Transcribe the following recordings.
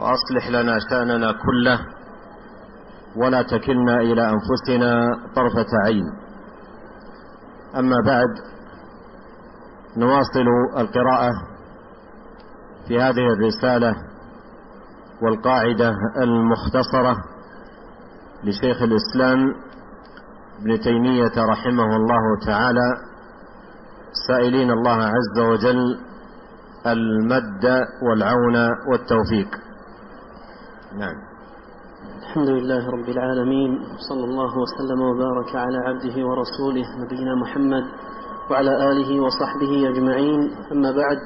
وأصلح لنا شأننا كله ولا تكلنا إلى أنفسنا طرفة عين. أما بعد نواصل القراءة في هذه الرسالة والقاعدة المختصرة لشيخ الإسلام ابن تيمية رحمه الله تعالى سائلين الله عز وجل المد والعون والتوفيق. نعم. الحمد لله رب العالمين صلى الله وسلم وبارك على عبده ورسوله نبينا محمد وعلى آله وصحبه أجمعين. أما بعد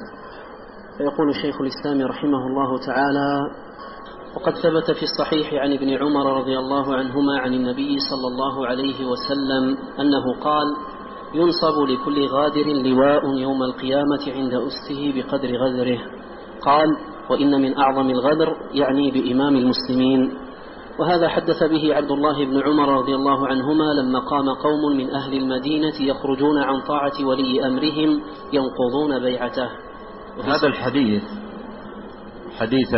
فيقول شيخ الإسلام رحمه الله تعالى وقد ثبت في الصحيح عن ابن عمر رضي الله عنهما عن النبي صلى الله عليه وسلم أنه قال ينصب لكل غادر لواء يوم القيامة عند أسه بقدر غدره قال وإن من أعظم الغدر يعني بإمام المسلمين. وهذا حدث به عبد الله بن عمر رضي الله عنهما لما قام قوم من أهل المدينة يخرجون عن طاعة ولي أمرهم ينقضون بيعته. هذا الحديث حديث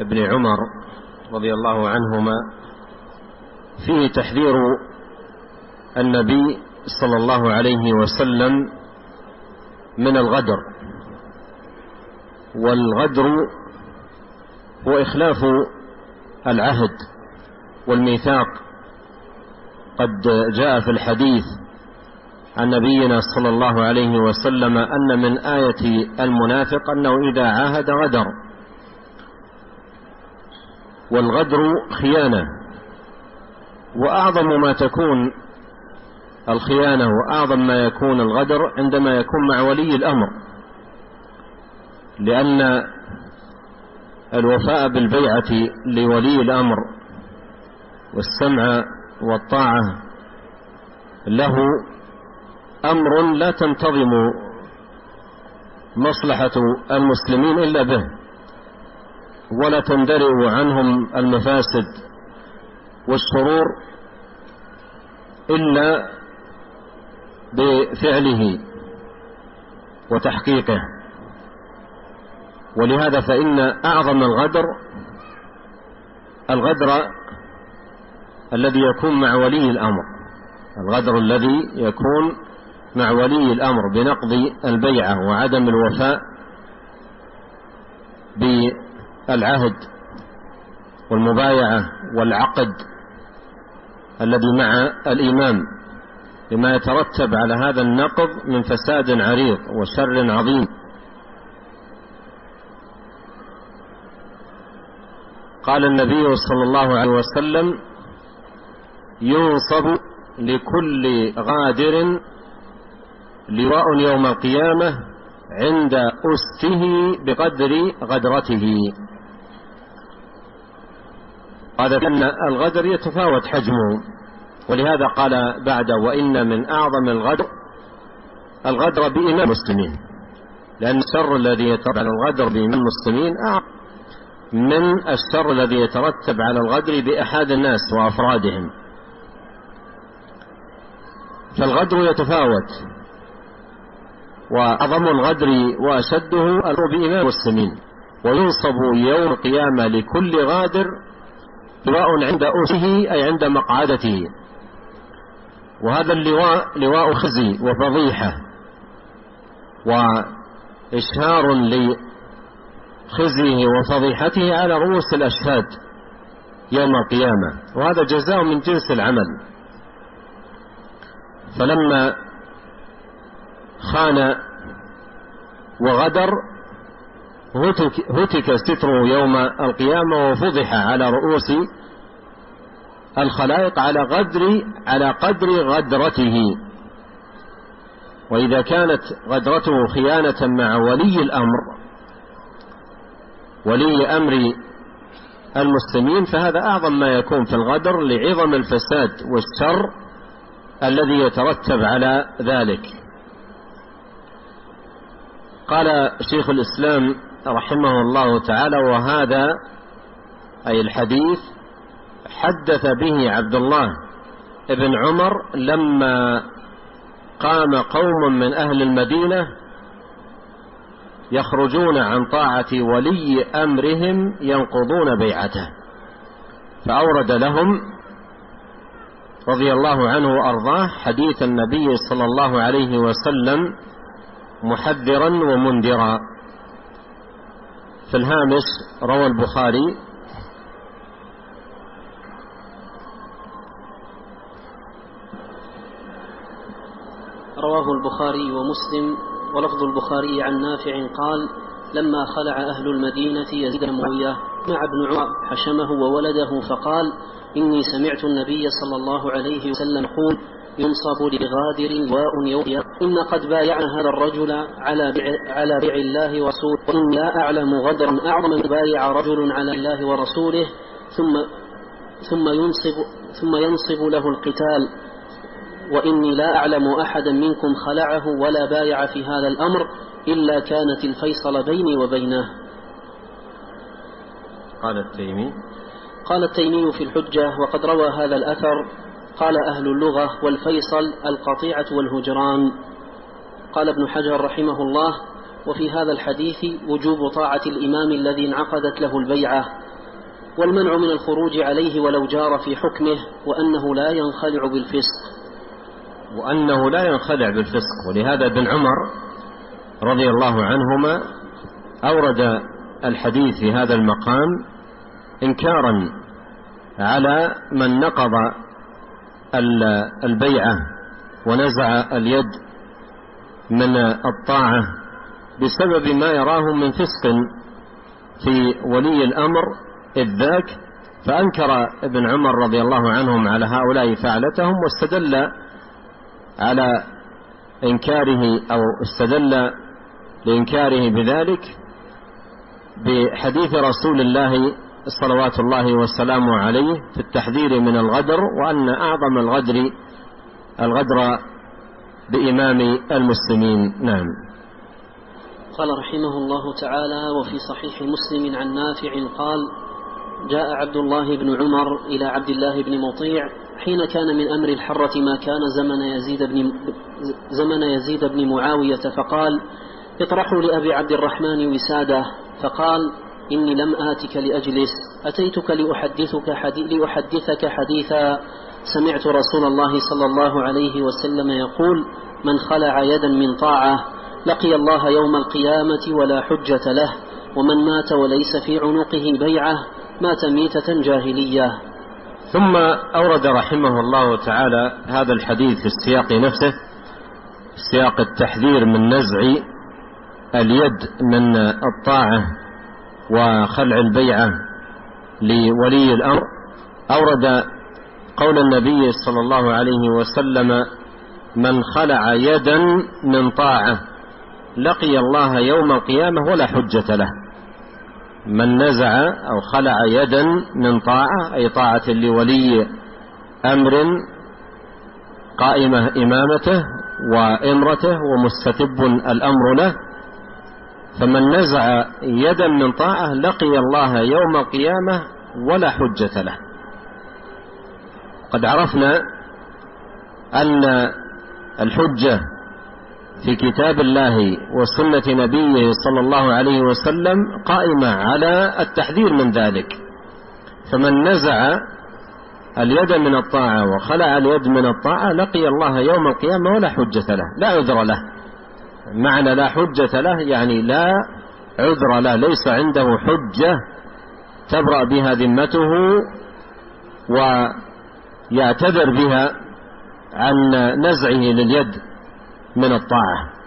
ابن عمر رضي الله عنهما فيه تحذير النبي صلى الله عليه وسلم من الغدر. والغدر هو إخلاف العهد والميثاق. قد جاء في الحديث عن نبينا صلى الله عليه وسلم أن من آية المنافق أنه إذا عاهد غدر. والغدر خيانة وأعظم ما تكون الخيانة وأعظم ما يكون الغدر عندما يكون مع ولي الأمر. لأن الوفاء بالبيعة لولي الأمر والسمع والطاعة له أمر لا تنتظم مصلحة المسلمين إلا به ولا تندرئ عنهم المفاسد والشرور إلا بفعله وتحقيقه. ولهذا فإن أعظم الغدر الغدر الذي يكون مع ولي الأمر الغدر الذي يكون مع ولي الأمر بنقض البيعة وعدم الوفاء بالعهد والمبايعة والعقد الذي مع الإمام لما يترتب على هذا النقض من فساد عريض وشر عظيم. قال النبي صلى الله عليه وسلم ينصب لكل غادر لواء يوم القيامة عند أسته بقدر غدرته. هذا أن الغدر يتفاوت حجمه ولهذا قال بعد وإن من أعظم الغدر الغدر بإمام المسلمين لأن الشر الذي يترتب على الغدر بإمام المسلمين أعظم. من الشر الذي يترتب على الغدر بأحد الناس وأفرادهم. فالغدر يتفاوت وأعظم الغدر وأشده الغدر بإمام المسلمين وينصب يوم القيامة لكل غادر لواء عند أسه أي عند مقعدته. وهذا اللواء لواء خزي وفضيحة وإشهار لخزيه وفضيحته على رؤوس الأشهاد يوم القيامة وهذا جزاء من جنس العمل. فلما خان وغدر هتك ستره يوم القيامة وفضح على رؤوس الخلائق على قدر على قدر غدرته. وإذا كانت غدرته خيانة مع ولي الأمر ولي أمر المسلمين فهذا أعظم ما يكون في الغدر لعظم الفساد والشر الذي يترتب على ذلك. قال شيخ الإسلام رحمه الله تعالى وهذا أي الحديث حدث به عبد الله ابن عمر لما قام قوم من أهل المدينة يخرجون عن طاعة ولي أمرهم ينقضون بيعته. فأورد لهم رضي الله عنه وأرضاه حديث النبي صلى الله عليه وسلم محذرا ومنذرا. في الهامش روى البخاري رواه البخاري ومسلم ولفظ البخاري عن نافع قال لما خلع أهل المدينة يزيد معاوية مع ابن عمر حشمه وولده فقال إني سمعت النبي صلى الله عليه وسلم يقول ينصب لغادر لواء يوم إن قد بايعنا هذا الرجل على بيع, على بيع الله ورسوله وإن لا أعلم غدرا أعظم من بايع رجل على الله ورسوله ثم ثم ينصب ثم ينصب له القتال وإني لا أعلم أحدا منكم خلعه ولا بايع في هذا الأمر إلا كانت الفيصل بيني وبينه. قال التيمي. قال التيمي في الحجة وقد روى هذا الأثر. قال أهل اللغة والفيصل القطيعة والهجران قال ابن حجر رحمه الله وفي هذا الحديث وجوب طاعة الإمام الذي انعقدت له البيعة. والمنع من الخروج عليه ولو جار في حكمه وأنه لا ينخلع بالفسق. وأنه لا ينخدع بالفسق ولهذا ابن عمر رضي الله عنهما أورد الحديث في هذا المقام إنكارا على من نقض البيعة ونزع اليد من الطاعة بسبب ما يراه من فسق في ولي الأمر إذ ذاك فأنكر ابن عمر رضي الله عنهم على هؤلاء فعلتهم واستدل على إنكاره أو استدل لإنكاره بذلك بحديث رسول الله صلوات الله والسلام عليه في التحذير من الغدر وأن أعظم الغدر الغدر بإمام المسلمين. نعم. قال رحمه الله تعالى وفي صحيح مسلم عن نافع قال جاء عبد الله بن عمر إلى عبد الله بن مطيع حين كان من أمر الحرة ما كان زمن يزيد بن زمن يزيد بن معاوية فقال اطرحوا لأبي عبد الرحمن وسادة فقال إني لم آتك لأجلس أتيتك لأحدثك حديث لأحدثك حديثا سمعت رسول الله صلى الله عليه وسلم يقول من خلع يدا من طاعة لقي الله يوم القيامة ولا حجة له ومن مات وليس في عنقه بيعة مات ميتة جاهلية. ثم أورد رحمه الله تعالى هذا الحديث في السياق نفسه سياق التحذير من نزع اليد من الطاعة وخلع البيعة لولي الأمر. أورد قول النبي صلى الله عليه وسلم من خلع يدا من طاعة لقي الله يوم القيامة ولا حجة له. من نزع أو خلع يدا من طاعة أي طاعة لولي أمر قائمة إمامته وإمرته ومستتب الأمر له. فمن نزع يدا من طاعة لقي الله يوم القيامة ولا حجة له. قد عرفنا أن الحجة في كتاب الله وسنة نبيه صلى الله عليه وسلم قائمة على التحذير من ذلك. فمن نزع اليد من الطاعة وخلع اليد من الطاعة لقي الله يوم القيامة ولا حجة له لا عذر له. معنى لا حجة له يعني لا عذر له ليس عنده حجة تبرأ بها ذمته ويعتذر بها عن نزعه لليد. من الطاعة.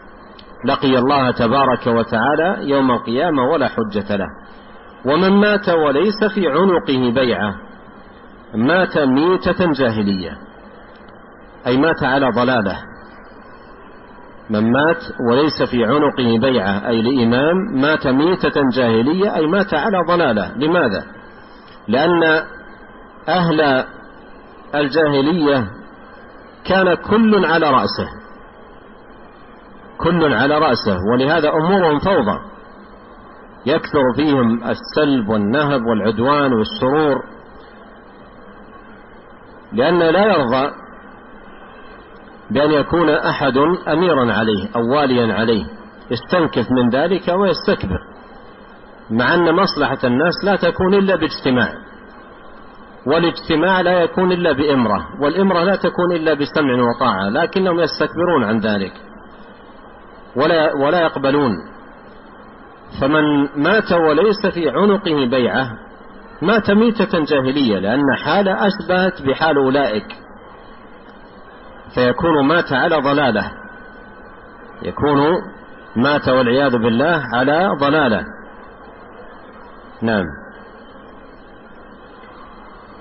لقي الله تبارك وتعالى يوم القيامة ولا حجة له. ومن مات وليس في عنقه بيعة. مات ميتة جاهلية. أي مات على ضلالة. من مات وليس في عنقه بيعة. أي لإمام. مات ميتة جاهلية. أي مات على ضلالة. لماذا؟ لأن أهل الجاهلية كان كل على رأسه. كل على رأسه ولهذا أمورهم فوضى. يكثر فيهم السلب والنهب والعدوان والشرور لأن لا يرضى بأن يكون أحد أميرا عليه أو واليا عليه. يستنكف من ذلك ويستكبر. مع أن مصلحة الناس لا تكون إلا باجتماع. والاجتماع لا يكون إلا بإمرة والإمرة لا تكون إلا بسمع وطاعة لكنهم يستكبرون عن ذلك. ولا, ولا يقبلون. فمن مات وليس في عنقه بيعة مات ميتة جاهلية لأن حال أشبهت بحال أولئك. فيكون مات على ضلالة. يكون مات والعياذ بالله على ضلالة. نعم.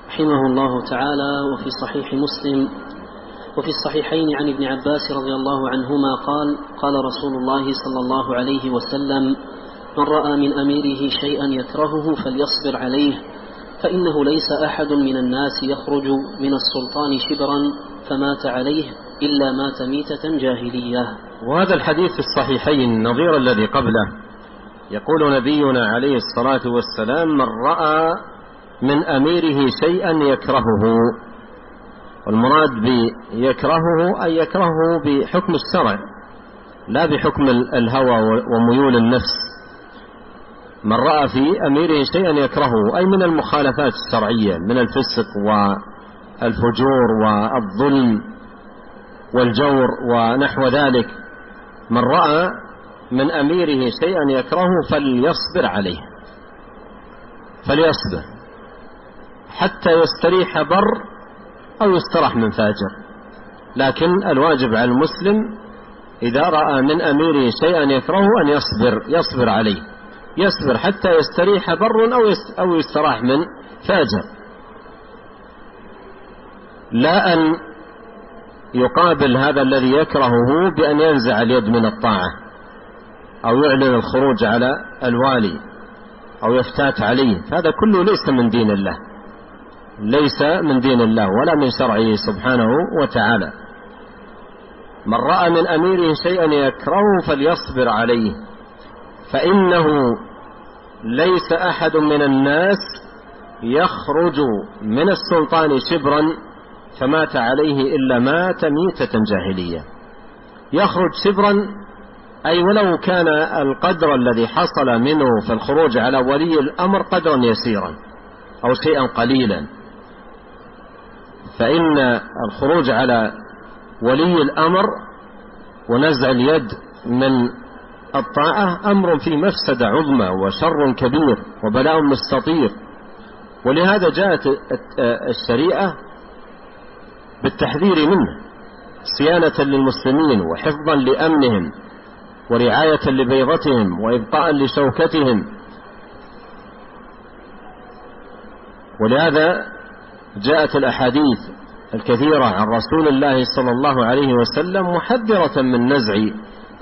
رحمه الله تعالى وفي صحيح مسلم وفي الصحيحين عن ابن عباس رضي الله عنهما قال قال رسول الله صلى الله عليه وسلم من رأى من أميره شيئا يكرهه فليصبر عليه فإنه ليس أحد من الناس يخرج من السلطان شبرا فمات عليه إلا مات ميتة جاهلية. وهذا الحديث في الصحيحين نظير الذي قبله. يقول نبينا عليه الصلاة والسلام من رأى من أميره شيئا يكرهه. والمراد بيكرهه أي يكرهه بحكم الشرع لا بحكم الهوى وميول النفس. من رأى في أميره شيئا يكرهه أي من المخالفات الشرعية من الفسق والفجور والظلم والجور ونحو ذلك. من رأى من أميره شيئا يكرهه فليصبر عليه فليصبر حتى يستريح بر أو يستراح من فاجر. لكن الواجب على المسلم إذا رأى من أميره شيئا يكرهه أن يصبر يصبر عليه. يصبر حتى يستريح بر أو أو يستراح من فاجر. لا أن يقابل هذا الذي يكرهه بأن ينزع اليد من الطاعة أو يعلن الخروج على الوالي أو يفتات عليه. هذا كله ليس من دين الله. ليس من دين الله ولا من شرعه سبحانه وتعالى. من رأى من أميره شيئا يكرهه فليصبر عليه. فإنه ليس أحد من الناس يخرج من السلطان شبرا فمات عليه إلا مات ميتة جاهلية. يخرج شبرا أي ولو كان القدر الذي حصل منه في الخروج على ولي الأمر قدرا يسيرا أو شيئا قليلا. فإن الخروج على ولي الأمر ونزع اليد من الطاعة أمر في مفسدة عظمى وشر كبير وبلاء مستطير. ولهذا جاءت الشريعة بالتحذير منه صيانة للمسلمين وحفظا لأمنهم ورعاية لبيضتهم وإبقاء لشوكتهم. ولهذا جاءت الأحاديث الكثيرة عن رسول الله صلى الله عليه وسلم محذرة من نزع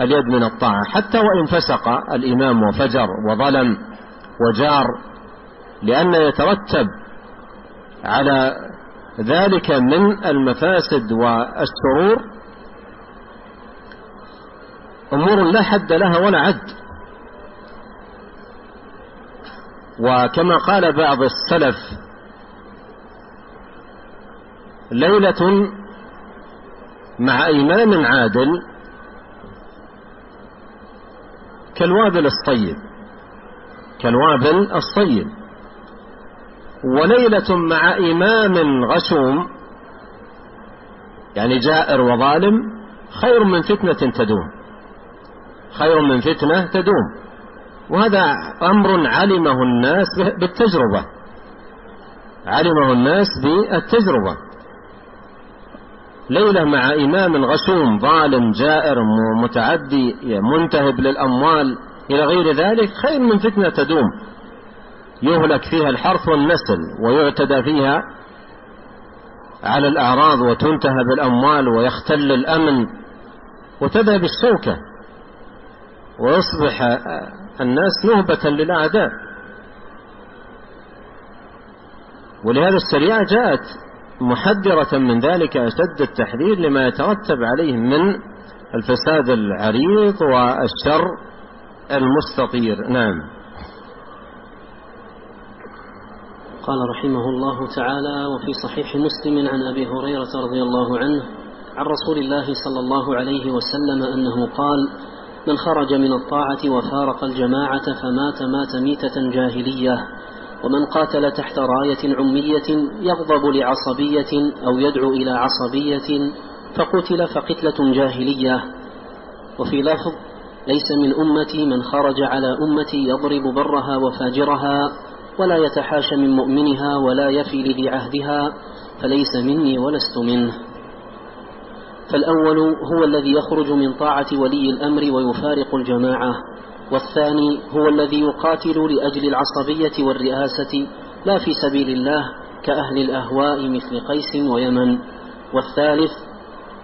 اليد من الطاعة حتى وإن فسق الإمام وفجر وظلم وجار لأن يترتب على ذلك من المفاسد والشرور أمور لا حد لها ولا عد. وكما قال بعض السلف ليلة مع إمام عادل كالوابل الصيب كالوابل الصيب وليلة مع إمام غشوم يعني جائر وظالم خير من فتنة تدوم خير من فتنة تدوم. وهذا أمر علمه الناس بالتجربة علمه الناس بالتجربة. ليلة مع إمام غشوم ظالم جائر متعدي منتهب للأموال إلى غير ذلك خير من فتنة تدوم. يهلك فيها الحرث والنسل ويعتدى فيها على الأعراض وتنتهب الأموال ويختل الأمن وتذهب الشوكة ويصبح الناس نهبة للأعداء. ولهذا الشريعة جاءت محذرة من ذلك أشد التحذير لما يترتب عليه من الفساد العريض والشر المستطير. نعم. قال رحمه الله تعالى وفي صحيح مسلم عن أبي هريرة رضي الله عنه عن رسول الله صلى الله عليه وسلم أنه قال من خرج من الطاعة وفارق الجماعة فمات مات ميتة جاهلية ومن قاتل تحت راية عمية يغضب لعصبية أو يدعو إلى عصبية فقتل فقتلة جاهلية. وفي لفظ ليس من أمتي من خرج على أمتي يضرب برها وفاجرها ولا يتحاش من مؤمنها ولا يفي لذي عهدها فليس مني ولست منه. فالأول هو الذي يخرج من طاعة ولي الأمر ويفارق الجماعة. والثاني هو الذي يقاتل لأجل العصبية والرئاسة لا في سبيل الله كأهل الأهواء مثل قيس ويمن. والثالث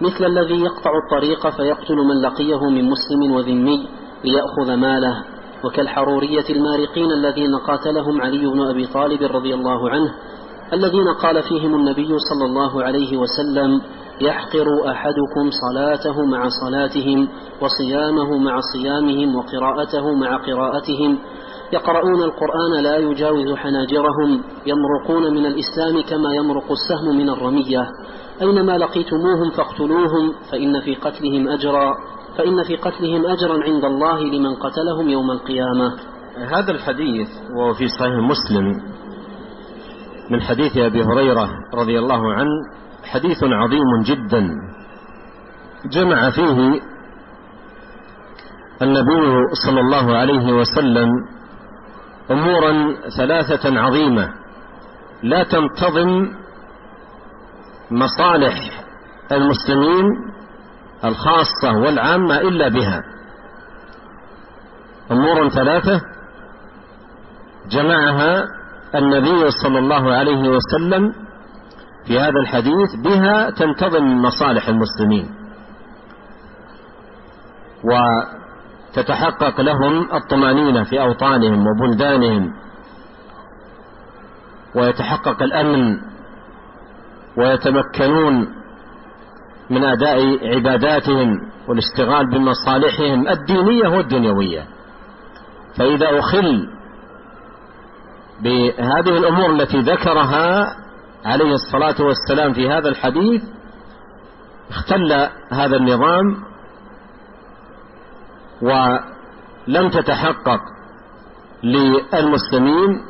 مثل الذي يقطع الطريق فيقتل من لقيه من مسلم وذمي ليأخذ ماله. وكالحرورية المارقين الذين قاتلهم علي بن أبي طالب رضي الله عنه الذين قال فيهم النبي صلى الله عليه وسلم يحقر أحدكم صلاته مع صلاتهم وصيامه مع صيامهم وقراءته مع قراءتهم. يقرؤون القرآن لا يجاوز حناجرهم يمرقون من الإسلام كما يمرق السهم من الرمية. أينما لقيتموهم فاقتلوهم فإن في قتلهم أجرا فإن في قتلهم أجرا عند الله لمن قتلهم يوم القيامة. هذا الحديث وهو في صحيح مسلم من حديث أبي هريرة رضي الله عنه حديث عظيم جدا جمع فيه النبي صلى الله عليه وسلم أمورا ثلاثة عظيمة لا تنتظم مصالح المسلمين الخاصة والعامة إلا بها. امور ثلاثة جمعها النبي صلى الله عليه وسلم في هذا الحديث بها تنتظم مصالح المسلمين وتتحقق لهم الطمأنينة في أوطانهم وبلدانهم ويتحقق الأمن ويتمكنون من أداء عباداتهم والاشتغال بمصالحهم الدينية والدنيوية. فإذا أخل بهذه الأمور التي ذكرها عليه الصلاة والسلام في هذا الحديث اختل هذا النظام ولم تتحقق للمسلمين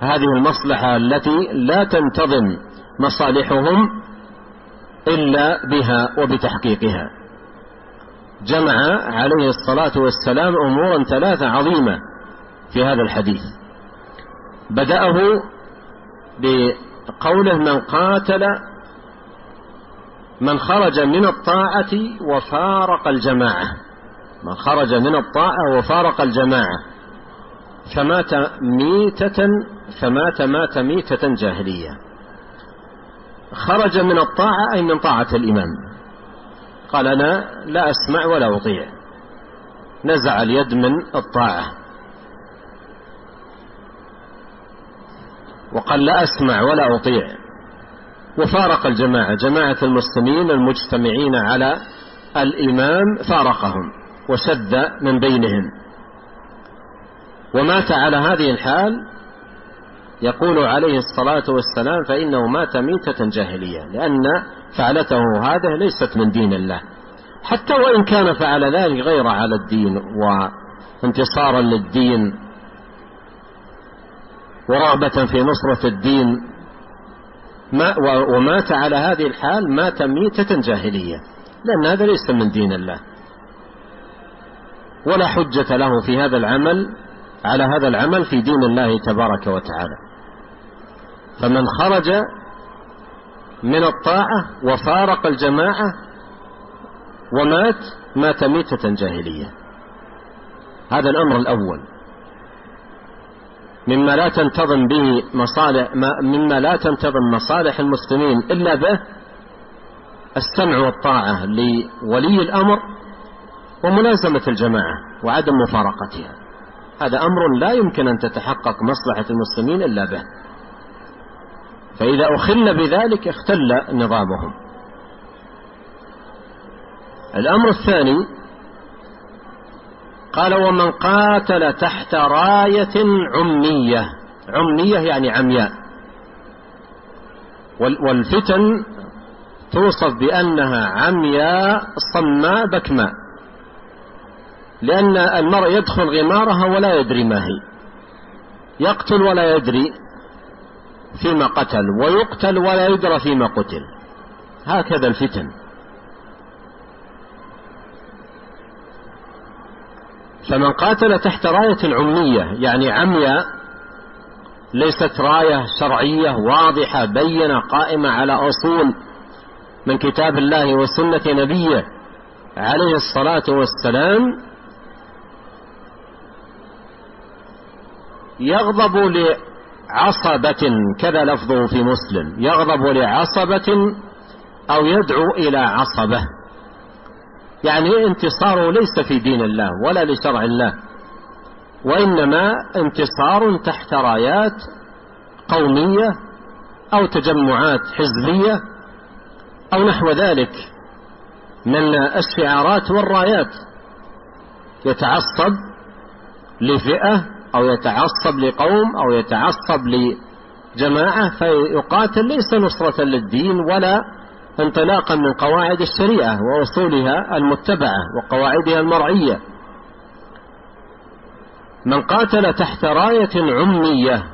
هذه المصلحة التي لا تنتظم مصالحهم إلا بها وبتحقيقها. جمع عليه الصلاة والسلام أمورا ثلاثة عظيمة في هذا الحديث. بدأه قوله من قاتل من خرج من الطاعة وفارق الجماعة. من خرج من الطاعة وفارق الجماعة. فمات ميتة فمات مات ميتة جاهلية. خرج من الطاعة أي من طاعة الإمام. قال أنا لا أسمع ولا أطيع. نزع اليد من الطاعة. وقال لا أسمع ولا أطيع. وفارق الجماعة جماعة المسلمين المجتمعين على الإمام فارقهم وشد من بينهم. ومات على هذه الحال يقول عليه الصلاة والسلام فإنه مات ميتة جاهلية لأن فعلته هذه ليست من دين الله. حتى وإن كان فعل ذلك غير على الدين وانتصارا للدين ورغبة في نصرة الدين. ما ومات على هذه الحال مات ميتة جاهلية لأن هذا ليس من دين الله. ولا حجة له في هذا العمل على هذا العمل في دين الله تبارك وتعالى. فمن خرج من الطاعة وفارق الجماعة ومات مات ميتة جاهلية. هذا الأمر الأول. مما لا تنتظم به مصالح مما لا تنتظم مصالح المسلمين إلا به السمع والطاعة لولي الأمر وملازمة الجماعة وعدم مفارقتها. هذا أمر لا يمكن أن تتحقق مصلحة المسلمين إلا به. فإذا أخل بذلك اختل نظامهم. الأمر الثاني قال ومن قاتل تحت راية عمية. عمية يعني عمياء. والفتن توصف بأنها عمياء صماء بكماء. لأن المرء يدخل غمارها ولا يدري ما هي. يقتل ولا يدري فيما قتل ويقتل ولا يدرى فيما قتل. هكذا الفتن. فمن قاتل تحت راية عمية يعني عمياء ليست راية شرعية واضحة بينة قائمة على أصول من كتاب الله وسنة نبيه عليه الصلاة والسلام يغضب لعصبة كذا لفظه في مسلم يغضب لعصبة أو يدعو إلى عصبة. يعني انتصاره ليس في دين الله ولا لشرع الله وإنما انتصار تحت رايات قومية أو تجمعات حزبية أو نحو ذلك من الشعارات والرايات. يتعصب لفئة أو يتعصب لقوم أو يتعصب لجماعة فيقاتل ليس نصرة للدين ولا انطلاقا من قواعد الشريعة وأصولها المتبعة وقواعدها المرعية. من قاتل تحت راية عمية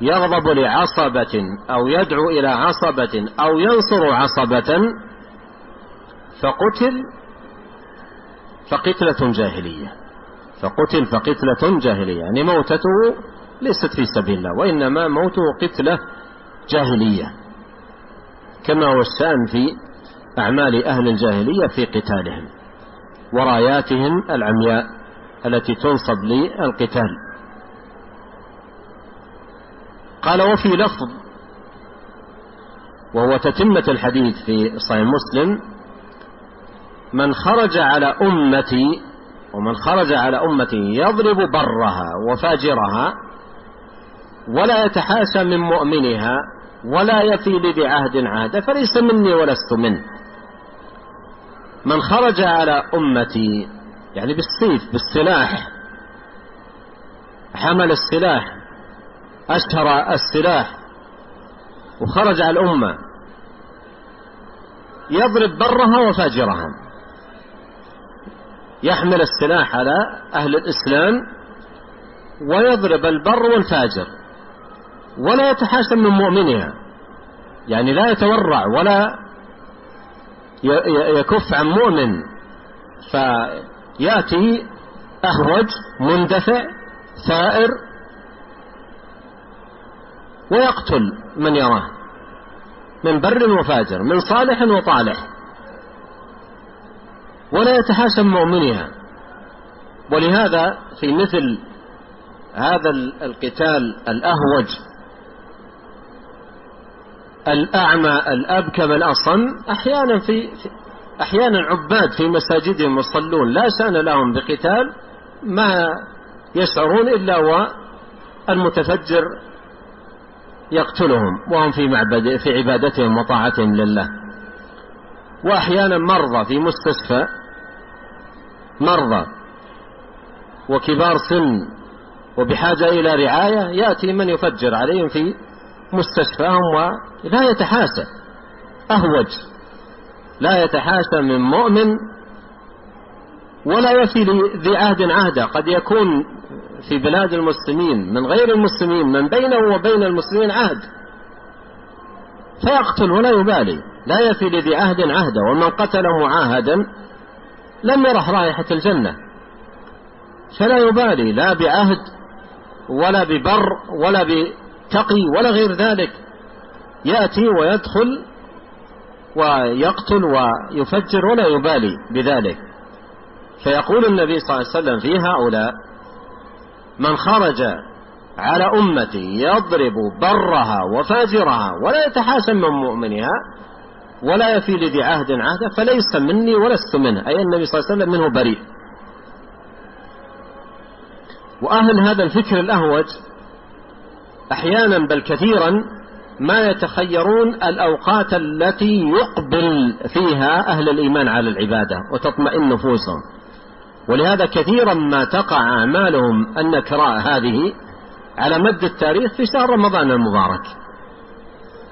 يغضب لعصبة أو يدعو إلى عصبة أو ينصر عصبة فقتل فقتلة جاهلية. فقتل فقتلة جاهلية. يعني موتته ليست في سبيل الله وإنما موته قتلة جاهلية. كما هو الشأن في أعمال أهل الجاهلية في قتالهم وراياتهم العمياء التي تنصب للقتال. قال وفي لفظ وهو تتمة الحديث في صحيح مسلم من خرج على أمتي ومن خرج على أمتي يضرب برها وفاجرها ولا يتحاشى من مؤمنها ولا يفي لذي عهد عهد فليس مني ولست منه. من خرج على أمتي يعني بالسيف بالسلاح حمل السلاح أشهر السلاح وخرج على الأمة يضرب برها وفاجرها. يحمل السلاح على أهل الإسلام ويضرب البر والفاجر. ولا يتحاشى من مؤمنها. يعني لا يتورع ولا يكف عن مؤمن. فيأتي اهوج مندفع ثائر ويقتل من يراه. من بر وفاجر من صالح وطالح. ولا يتحاشى مؤمنها. ولهذا في مثل هذا القتال الأهوج الأعمى الأبكم الأصم أحيانا في أحيانا عباد في مساجدهم يصلون لا شأن لهم بقتال ما يشعرون إلا والمتفجر يقتلهم وهم في معبد في عبادتهم وطاعتهم لله. وأحيانا مرضى في مستشفى مرضى وكبار سن وبحاجة إلى رعاية يأتي من يفجر عليهم في مستشفاهم ولا يتحاشى أهوج. لا يتحاشى من مؤمن ولا يفي ذي عهد عهدا قد يكون في بلاد المسلمين من غير المسلمين من بينه وبين المسلمين عهد. فيقتل ولا يبالي. لا يفي لذي عهد عهدا ومن قتل معاهدا لم يرح رائحة الجنة. فلا يبالي. لا بعهد ولا ببر ولا بتقي ولا غير ذلك. يأتي ويدخل ويقتل ويفجر ولا يبالي بذلك. فيقول النبي صلى الله عليه وسلم في هؤلاء من خرج على أمتي يضرب برها وفاجرها ولا يتحاسن من مؤمنها ولا يفي لذي عهد عهده فليس مني ولست منه. أي النبي صلى الله عليه وسلم منه بريء. وأهل هذا الفكر الأهوج أحيانا بل كثيرا ما يتخيرون الأوقات التي يقبل فيها أهل الإيمان على العبادة وتطمئن نفوسهم. ولهذا كثيرا ما تقع أعمالهم النكراء هذه على مد التاريخ في شهر رمضان المبارك.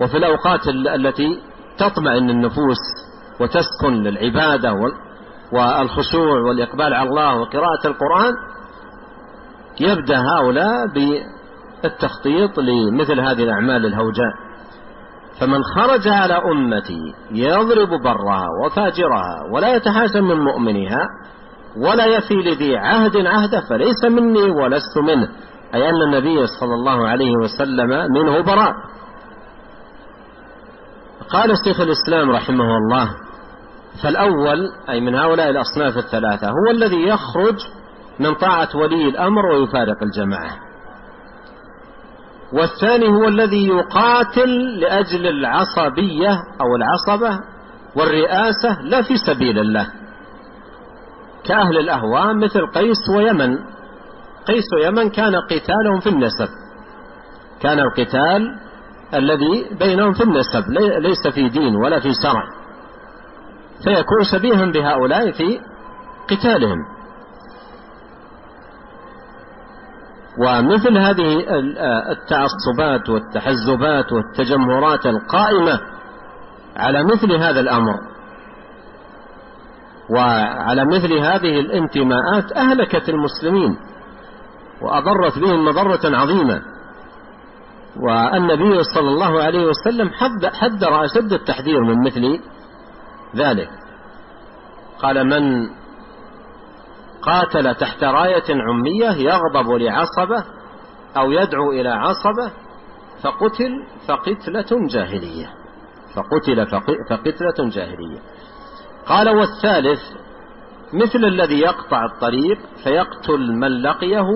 وفي الأوقات التي تطمئن النفوس وتسكن للعبادة والخشوع والإقبال على الله وقراءة القرآن يبدأ هؤلاء بالتخطيط لمثل هذه الأعمال الهوجاء. فمن خرج على أمتي يضرب برها وفاجرها ولا يتحاسن من مؤمنها ولا يفي لذي عهد عهده فليس مني ولست منه. أي أن النبي صلى الله عليه وسلم منه براء. قال شيخ الإسلام رحمه الله فالأول أي من هؤلاء الأصناف الثلاثة هو الذي يخرج من طاعة ولي الأمر ويفارق الجماعة. والثاني هو الذي يقاتل لأجل العصبية أو العصبة والرئاسة لا في سبيل الله. كأهل الأهواء مثل قيس ويمن. قيس ويمن كان قتالهم في النسب. كان القتال الذي بينهم في النسب ليس في دين ولا في شرع. فيكون شبيها بهؤلاء في قتالهم. ومثل هذه التعصبات والتحزبات والتجمهرات القائمة على مثل هذا الأمر. وعلى مثل هذه الانتماءات أهلكت المسلمين وأضرت بهم مضرة عظيمة. والنبي صلى الله عليه وسلم حذر أشد التحذير من مثل ذلك. قال من قاتل تحت راية عمية يغضب لعصبة أو يدعو إلى عصبة فقتل فقتلة جاهلية. فقتل فقتلة جاهلية. قال والثالث مثل الذي يقطع الطريق فيقتل من لقيه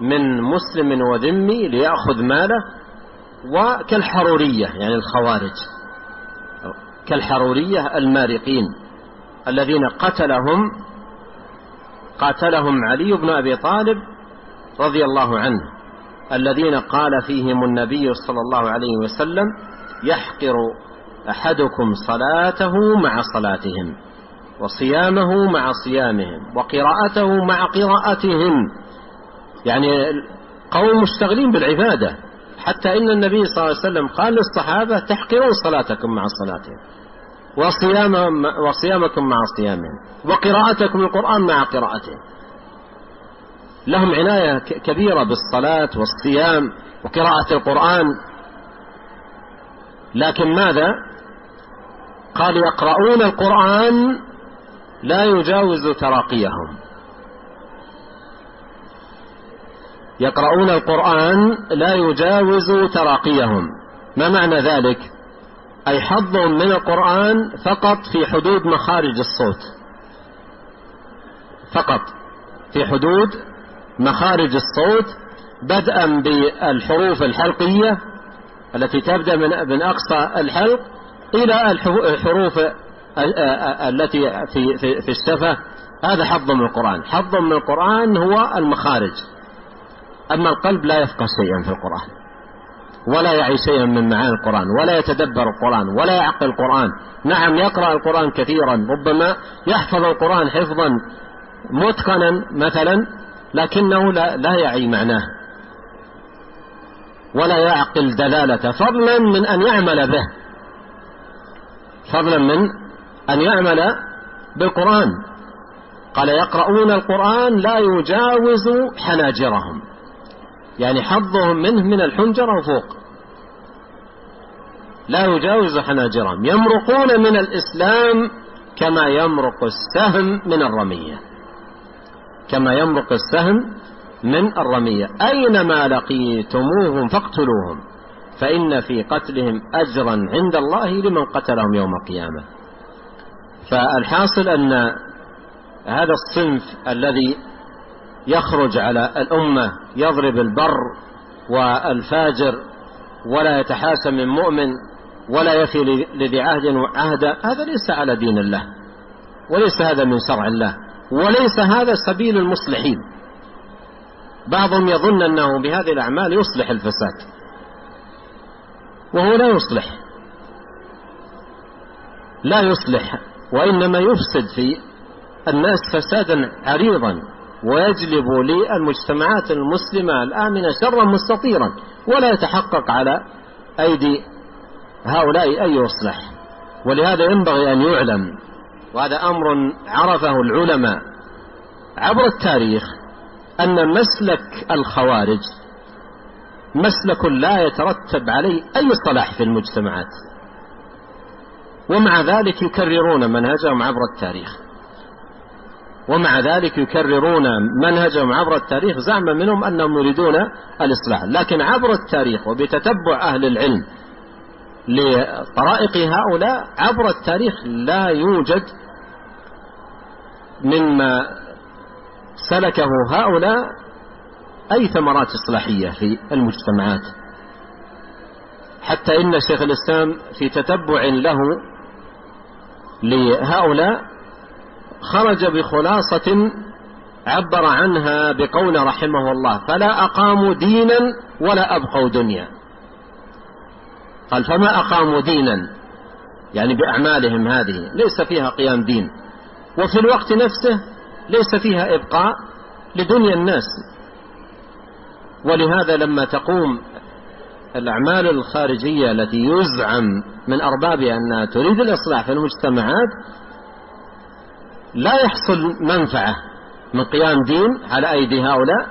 من مسلم وذمي ليأخذ ماله وكالحرورية يعني الخوارج. كالحرورية المارقين الذين قتلهم قاتلهم علي بن أبي طالب رضي الله عنه الذين قال فيهم النبي صلى الله عليه وسلم يحقر أحدكم صلاته مع صلاتهم وصيامه مع صيامهم وقراءته مع قراءتهم. يعني قوم مشتغلين بالعبادة حتى إن النبي صلى الله عليه وسلم قال للصحابة تحقرون صلاتكم مع صلاتهم. وصيامهم وصيامكم مع صيامهم وقراءتكم القرآن مع قراءتهم لهم عناية كبيرة بالصلاة والصيام وقراءة القرآن. لكن ماذا؟ قال يقرؤون القرآن لا يجاوز تراقيهم. يقرؤون القرآن لا يجاوز تراقيهم. ما معنى ذلك؟ أي حظهم من القرآن فقط في حدود مخارج الصوت. فقط في حدود مخارج الصوت بدءا بالحروف الحلقية التي تبدأ من, أقصى الحلق إلى الحروف التي في, في, في الشفة. هذا حظ من القرآن. حظ من القرآن هو المخارج. أما القلب لا يفقه شيئا في القرآن. ولا يعي شيئا من معاني القرآن ولا يتدبر القرآن ولا يعقل القرآن. نعم يقرأ القرآن كثيرا ربما يحفظ القرآن حفظا متقنا مثلا لكنه لا, لا يعي معناه. ولا يعقل دلالته فضلا من أن يعمل به. فضلا من أن يعمل بالقرآن. قال يقرؤون القرآن لا يجاوز حناجرهم. يعني حظهم منه من الحنجرة وفوق. لا يجاوز حناجرهم. يمرقون من الإسلام كما يمرق السهم من الرمية. كما يمرق السهم من الرمية. أينما لقيتموهم فاقتلوهم. فإن في قتلهم أجرا عند الله لمن قتلهم يوم القيامة. فالحاصل أن هذا الصنف الذي يخرج على الأمة يضرب البر والفاجر ولا يتحاسن من مؤمن ولا يفي لذي عهد عهدا هذا ليس على دين الله وليس هذا من شرع الله وليس هذا سبيل المصلحين. بعضهم يظن أنه بهذه الأعمال يصلح الفساد وهو لا يصلح. لا يصلح وإنما يفسد في الناس فسادا عريضا ويجلب للمجتمعات المسلمة الآمنة شرا مستطيرا ولا يتحقق على أيدي هؤلاء أي يصلح. ولهذا ينبغي أن يعلم وهذا أمر عرفه العلماء عبر التاريخ أن مسلك الخوارج مسلك لا يترتب عليه أي صلاح في المجتمعات. ومع ذلك يكررون منهجهم عبر التاريخ. ومع ذلك يكررون منهجهم عبر التاريخ زعما منهم أنهم يريدون الإصلاح. لكن عبر التاريخ وبتتبع أهل العلم لطرائق هؤلاء عبر التاريخ لا يوجد مما سلكه هؤلاء أي ثمرات إصلاحية في المجتمعات. حتى إن شيخ الإسلام في تتبع له لهؤلاء خرج بخلاصة عبر عنها بقول رحمه الله فلا أقاموا دينا ولا أبقوا دنيا. قال فما أقاموا دينا؟ يعني بأعمالهم هذه. ليس فيها قيام دين. وفي الوقت نفسه ليس فيها إبقاء لدنيا الناس. ولهذا لما تقوم الأعمال الخارجية التي يزعم من أربابها أنها تريد الإصلاح في المجتمعات لا يحصل منفعة من قيام دين على أيدي هؤلاء.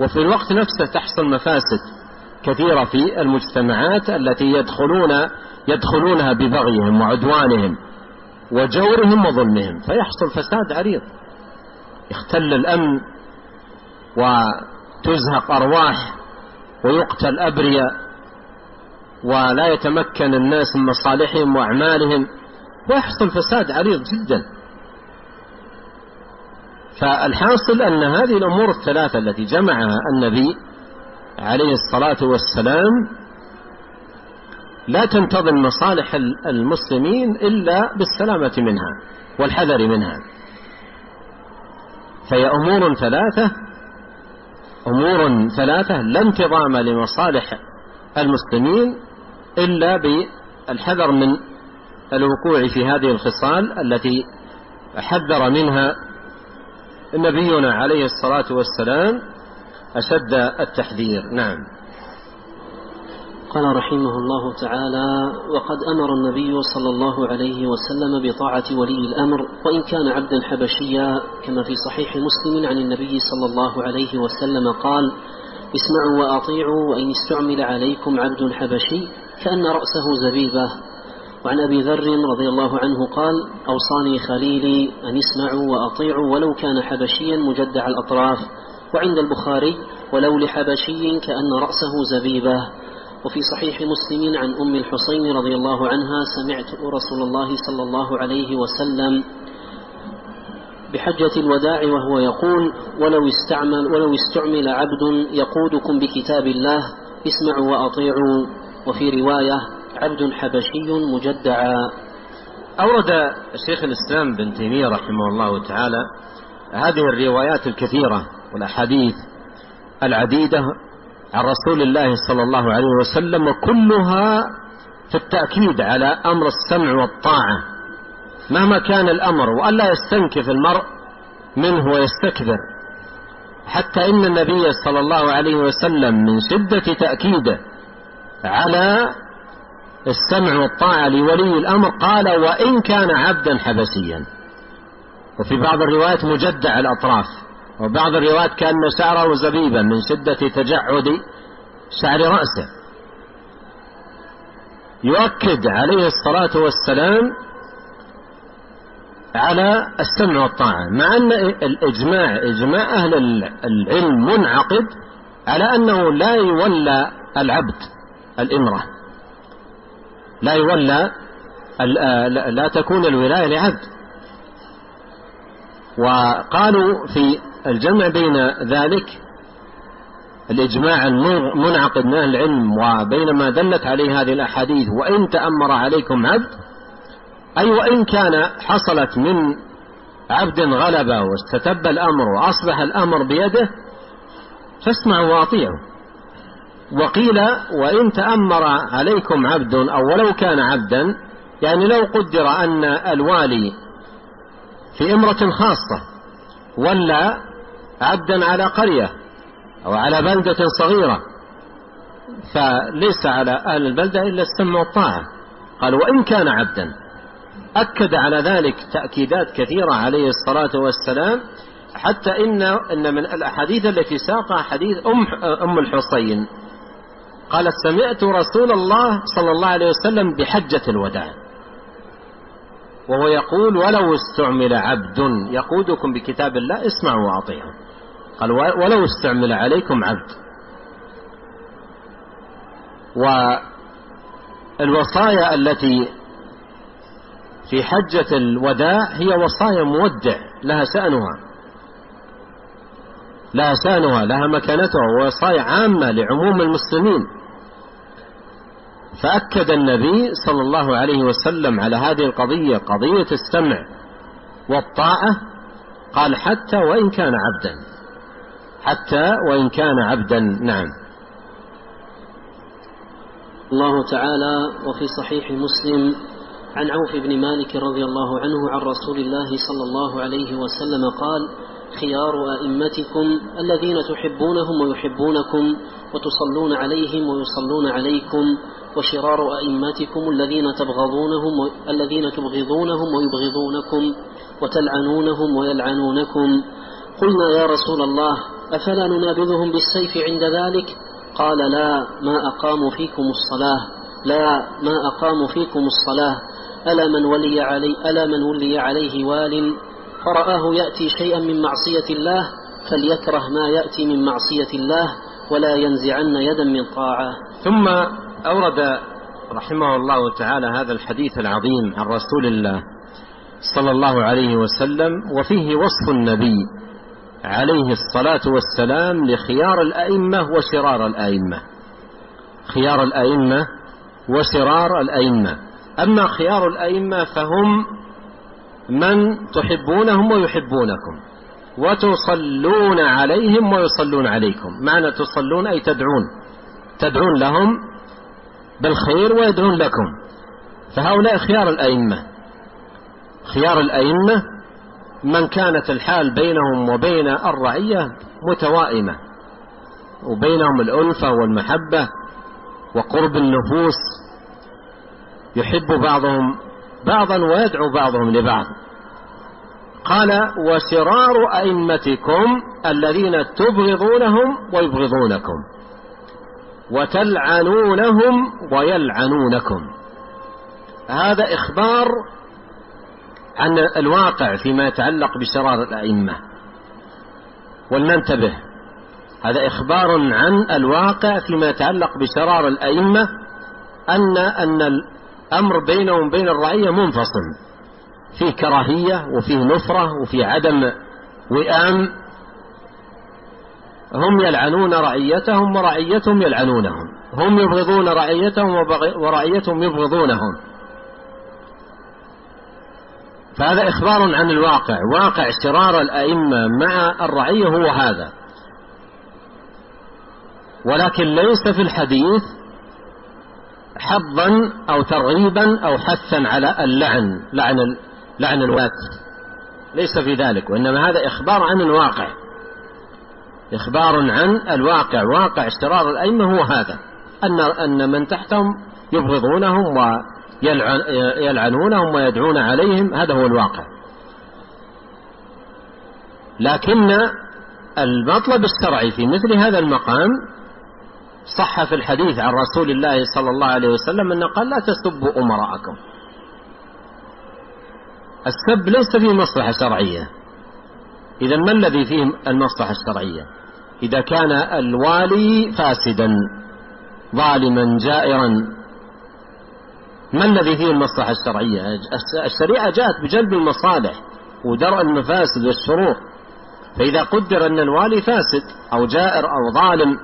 وفي الوقت نفسه تحصل مفاسد. كثيرة في المجتمعات التي يدخلون يدخلونها ببغيهم وعدوانهم وجورهم وظلمهم. فيحصل فساد عريض. يختل الأمن وتزهق أرواح ويقتل أبرياء ولا يتمكن الناس من مصالحهم وأعمالهم. ويحصل فساد عريض جدا. فالحاصل أن هذه الأمور الثلاثة التي جمعها النبي عليه الصلاة والسلام لا تنتظم مصالح المسلمين إلا بالسلامة منها والحذر منها. فهي أمور ثلاثة أمور ثلاثة لا انتظام لمصالح المسلمين إلا بالحذر من الوقوع في هذه الخصال التي حذر منها نبينا عليه الصلاة والسلام أشد التحذير نعم. قال رحمه الله تعالى وقد أمر النبي صلى الله عليه وسلم بطاعة ولي الأمر وإن كان عبدا حبشيا كما في صحيح مسلم عن النبي صلى الله عليه وسلم قال اسمعوا وأطيعوا وإن استعمل عليكم عبد حبشي كأن رأسه زبيبة. وعن أبي ذر رضي الله عنه قال أوصاني خليلي أن اسمعوا وأطيعوا ولو كان حبشيا مجدع الأطراف. وعند البخاري ولو لحبشي كأن رأسه زبيبة. وفي صحيح مسلم عن أم الحسين رضي الله عنها سمعت رسول الله صلى الله عليه وسلم بحجة الوداع وهو يقول ولو استعمل ولو استعمل عبد يقودكم بكتاب الله اسمعوا وأطيعوا. وفي رواية عبد حبشي مجدعا. أورد شيخ الإسلام بن تيمية رحمه الله تعالى هذه الروايات الكثيرة والأحاديث العديدة عن رسول الله صلى الله عليه وسلم وكلها في التأكيد على أمر السمع والطاعة. مهما كان الأمر وألا يستنكف المرء منه ويستكبر. حتى إن النبي صلى الله عليه وسلم من شدة تأكيده على السمع والطاعة لولي الأمر قال وإن كان عبدا حبسيا. وفي بعض الروايات مجدع الأطراف. وبعض الروايات كأن شعره زبيبا من شدة تجعد شعر رأسه. يؤكد عليه الصلاة والسلام على السمع والطاعة مع أن الإجماع إجماع أهل العلم منعقد على أنه لا يولى العبد الإمرة. لا يولى لا تكون الولاية لعبد. وقالوا في الجمع بين ذلك الإجماع المنعقد من أهل العلم وبينما دلت عليه هذه الأحاديث وإن تأمر عليكم عبد أي وإن كان حصلت من عبد غلبة واستتب الأمر وأصبح الأمر بيده فاسمعوا وأطيعوا. وقيل وإن تأمر عليكم عبد أو ولو كان عبدا يعني لو قدر أن الوالي في إمرة خاصة ولا عبدا على قرية أو على بلدة صغيرة. فليس على أهل البلدة إلا السمع والطاعة. قال وإن كان عبدا. أكد على ذلك تأكيدات كثيرة عليه الصلاة والسلام. حتى إن إن من الأحاديث التي ساقها حديث أم أم الحصين قالت سمعت رسول الله صلى الله عليه وسلم بحجة الوداع. وهو يقول ولو استعمل عبد يقودكم بكتاب الله اسمعوا وأطيعوا قال ولو استعمل عليكم عبد. والوصايا التي في حجة الوداع هي وصايا مودع لها شأنها. لها شأنها لها مكانتها ووصايا عامة لعموم المسلمين. فأكد النبي صلى الله عليه وسلم على هذه القضية قضية السمع والطاعة قال حتى وإن كان عبدا. حتى وإن كان عبدا نعم. الله تعالى وفي صحيح مسلم عن عوف بن مالك رضي الله عنه عن رسول الله صلى الله عليه وسلم قال خيار أئمتكم الذين تحبونهم ويحبونكم وتصلون عليهم ويصلون عليكم وشرار أئمتكم الذين تبغضونهم الذين تبغضونهم ويبغضونكم وتلعنونهم ويلعنونكم. قلنا يا رسول الله أفلا ننابذهم بالسيف عند ذلك؟ قال لا ما أقاموا فيكم الصلاة. لا ما أقاموا فيكم الصلاة. ألا من ولي علي ألا من ولي عليه وال؟ فرآه يأتي شيئا من معصية الله فليكره ما يأتي من معصية الله ولا ينزعن يدا من طاعة. ثم أورد رحمه الله تعالى هذا الحديث العظيم عن رسول الله صلى الله عليه وسلم وفيه وصف النبي عليه الصلاة والسلام لخيار الأئمة وشرار الأئمة. خيار الأئمة وشرار الأئمة. أما خيار الأئمة فهم من تحبونهم ويحبونكم وتصلون عليهم ويصلون عليكم. معنى تصلون أي تدعون. تدعون لهم بالخير ويدعون لكم. فهؤلاء خيار الأئمة. خيار الأئمة من كانت الحال بينهم وبين الرعية متوائمة وبينهم الألفة والمحبة وقرب النفوس يحب بعضهم بعضا ويدعو بعضهم لبعض. قال وشرار أئمتكم الذين تبغضونهم ويبغضونكم وتلعنونهم ويلعنونكم. هذا إخبار عن الواقع فيما يتعلق بشرار الأئمة. ولننتبه هذا إخبار عن الواقع فيما يتعلق بشرار الأئمة أن أن الأمر بينهم وبين الرعية منفصل. فيه كراهية وفيه نفرة وفيه عدم وئام. هم يلعنون رعيتهم ورعيتهم يلعنونهم. هم يبغضون رعيتهم ورعيتهم يبغضونهم. فهذا إخبار عن الواقع واقع اشترار الأئمة مع الرعية هو هذا. ولكن ليس في الحديث حظا أو ترغيبا أو حثا على اللعن لعن لعن الولاة. ليس في ذلك وإنما هذا إخبار عن الواقع. إخبار عن الواقع واقع اشترار الأئمة هو هذا. أن أن من تحتهم يبغضونهم ويلعنونهم ويدعون عليهم هذا هو الواقع. لكن المطلب الشرعي في مثل هذا المقام صح في الحديث عن رسول الله صلى الله عليه وسلم أنه قال لا تسبوا أمراءكم. السب ليس فيه مصلحة شرعية. إذا ما الذي فيه المصلحة الشرعية؟ إذا كان الوالي فاسدا ظالما جائرا ما الذي فيه المصلحة الشرعية؟ الشريعة جاءت بجلب المصالح ودرء المفاسد والشرور. فإذا قدر أن الوالي فاسد أو جائر أو ظالم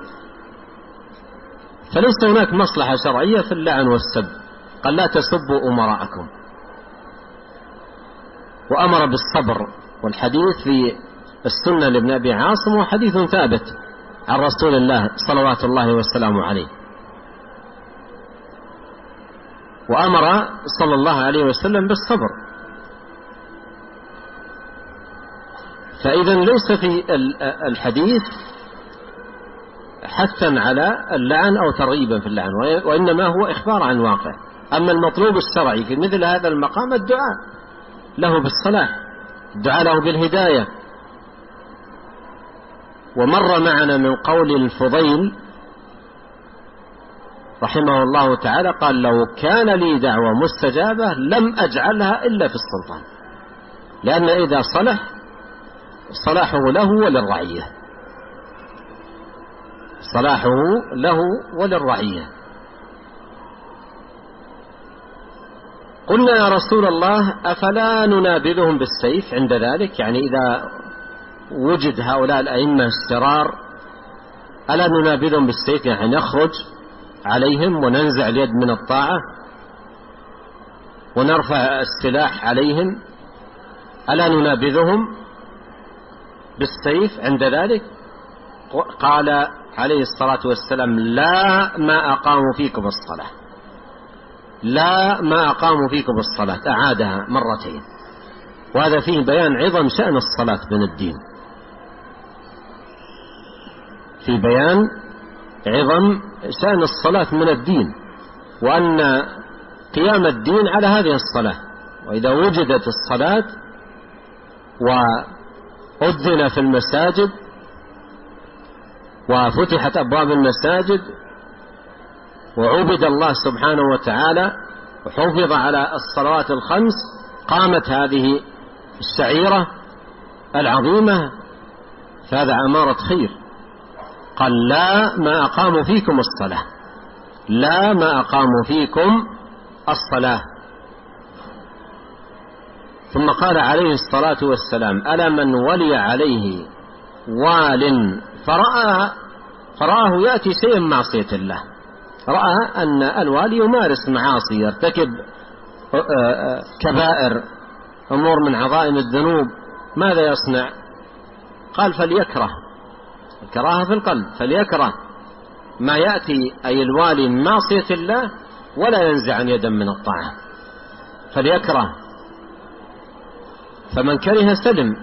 فليس هناك مصلحة شرعية في اللعن والسب. قال لا تسبوا أمراءكم. وأمر بالصبر والحديث في السنة لابن أبي عاصم وحديث ثابت عن رسول الله صلوات الله والسلام عليه. وأمر صلى الله عليه وسلم بالصبر. فإذا ليس في الحديث حثا على اللعن أو ترغيبا في اللعن وإنما هو إخبار عن واقع. أما المطلوب الشرعي في مثل هذا المقام الدعاء له بالصلاح الدعاء له بالهداية. ومر معنا من قول الفضيل رحمه الله تعالى قال لو كان لي دعوة مستجابة لم أجعلها إلا في السلطان. لأن إذا صلح صلاحه له وللرعية. صلاحه له وللرعية. قلنا يا رسول الله أفلا ننابذهم بالسيف عند ذلك؟ يعني إذا وجد هؤلاء الأئمة الشرار ألا ننابذهم بالسيف؟ يعني نخرج عليهم وننزع اليد من الطاعة ونرفع السلاح عليهم. ألا ننابذهم بالسيف عند ذلك؟ قال عليه الصلاة والسلام لا ما أقاموا فيكم الصلاة. لا ما أقاموا فيكم الصلاة. أعادها مرتين. وهذا فيه بيان عظم شأن الصلاة من الدين. في بيان عظم شأن الصلاة من الدين وأن قيام الدين على هذه الصلاة. وإذا وجدت الصلاة وأذن في المساجد وفتحت أبواب المساجد وعبد الله سبحانه وتعالى وحفظ على الصلوات الخمس قامت هذه الشعيرة العظيمة فهذا عمارة خير. قال لا ما أقاموا فيكم الصلاة. لا ما أقاموا فيكم الصلاة. ثم قال عليه الصلاة والسلام ألا من ولي عليه وال فرأى فرآه يأتي شيء معصية الله. رأى أن الوالي يمارس معاصي يرتكب آه، آه، كبائر أمور من عظائم الذنوب. ماذا يصنع؟ قال فليكره. الكراهة في القلب فليكره. ما يأتي أي الوالي من معصية الله ولا ينزع عن يدا من الطاعة. فليكره. فمن كره سلم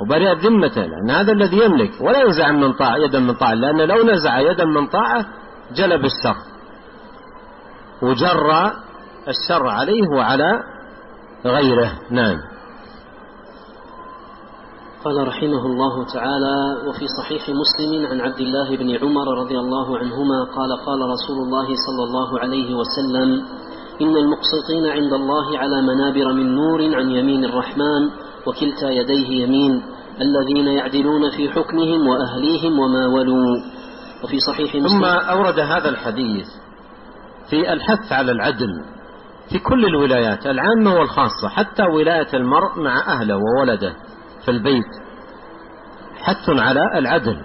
وبرئ ذمته لأن هذا الذي يملك. ولا ينزع من طاعة يدا من طاعة لأن لو نزع يدا من طاعة جلب الشر. وجر الشر عليه وعلى غيره. نعم. قال رحمه الله تعالى وفي صحيح مسلم عن عبد الله بن عمر رضي الله عنهما قال قال رسول الله صلى الله عليه وسلم إن المقسطين عند الله على منابر من نور عن يمين الرحمن وكلتا يديه يمين الذين يعدلون في حكمهم وأهليهم وما ولوا. وفي صحيح مسلم ثم أورد هذا الحديث في الحث على العدل في كل الولايات العامة والخاصة حتى ولاية المرء مع أهله وولده. في البيت حث على العدل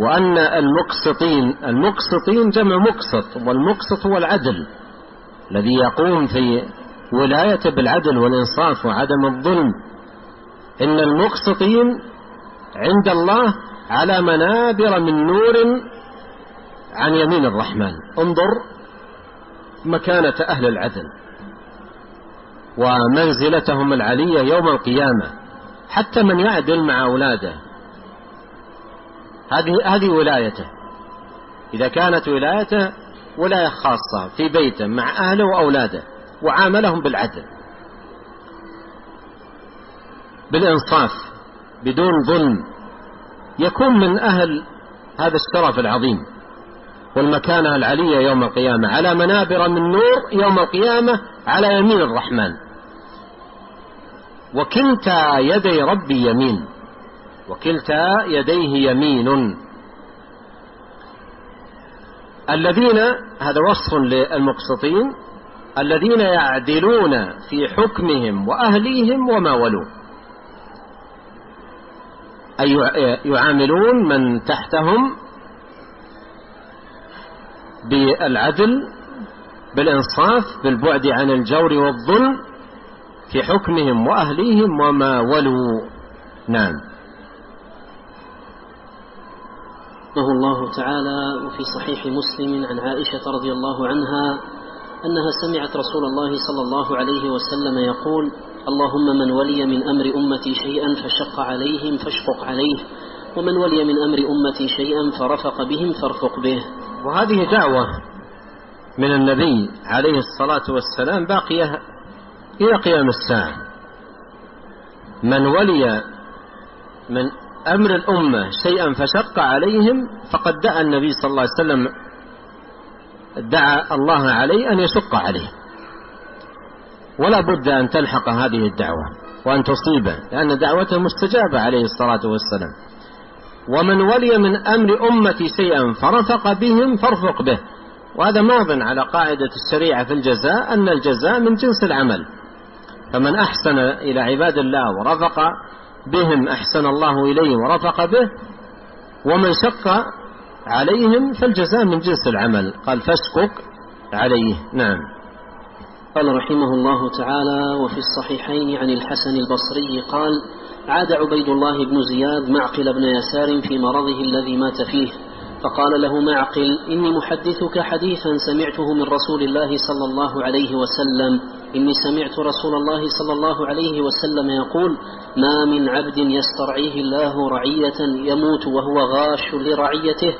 وأن المقسطين المقسطين جمع مقسط والمقسط هو العدل الذي يقوم في ولاية بالعدل والإنصاف وعدم الظلم. إن المقسطين عند الله على منابر من نور عن يمين الرحمن. انظر مكانة أهل العدل ومنزلتهم العلية يوم القيامة. حتى من يعدل مع أولاده. هذه هذه ولايته. إذا كانت ولايته ولاية خاصة في بيته مع أهله وأولاده وعاملهم بالعدل. بالإنصاف بدون ظلم. يكون من أهل هذا الشرف العظيم. والمكانة العلية يوم القيامة على منابر من نور يوم القيامة على يمين الرحمن. وكلتا يدي ربي يمين. وكلتا يديه يمين. الذين هذا وصف للمقسطين الذين يعدلون في حكمهم وأهليهم وما ولوا. أي يعاملون من تحتهم بالعدل بالإنصاف بالبعد عن الجور والظلم في حكمهم وأهليهم وما ولوا. نعم. رحمه الله تعالى وفي صحيح مسلم عن عائشة رضي الله عنها أنها سمعت رسول الله صلى الله عليه وسلم يقول اللهم من ولي من أمر أمتي شيئا فشق عليهم فاشقق عليه ومن ولي من أمر أمتي شيئا فرفق بهم فارفق به. وهذه دعوة من النبي عليه الصلاة والسلام باقية إلى قيام الساعة. من ولي من أمر الأمة شيئا فشق عليهم فقد دعا النبي صلى الله عليه وسلم دعا الله عليه أن يشق عليه. ولا بد أن تلحق هذه الدعوة وأن تصيبه لأن دعوته مستجابة عليه الصلاة والسلام. ومن ولي من أمر أمتي شيئا فرفق بهم فارفق به. وهذا ماض على قاعدة الشريعة في الجزاء أن الجزاء من جنس العمل. فمن أحسن إلى عباد الله ورفق بهم أحسن الله إليه ورفق به ومن شق عليهم فالجزاء من جنس العمل. قال فاشقق عليه. نعم. قال رحمه الله تعالى وفي الصحيحين عن الحسن البصري قال عاد عبيد الله بن زياد معقل بن يسار في مرضه الذي مات فيه. فقال له معقل إني محدثك حديثا سمعته من رسول الله صلى الله عليه وسلم. إني سمعت رسول الله صلى الله عليه وسلم يقول ما من عبد يسترعيه الله رعية يموت وهو غاش لرعيته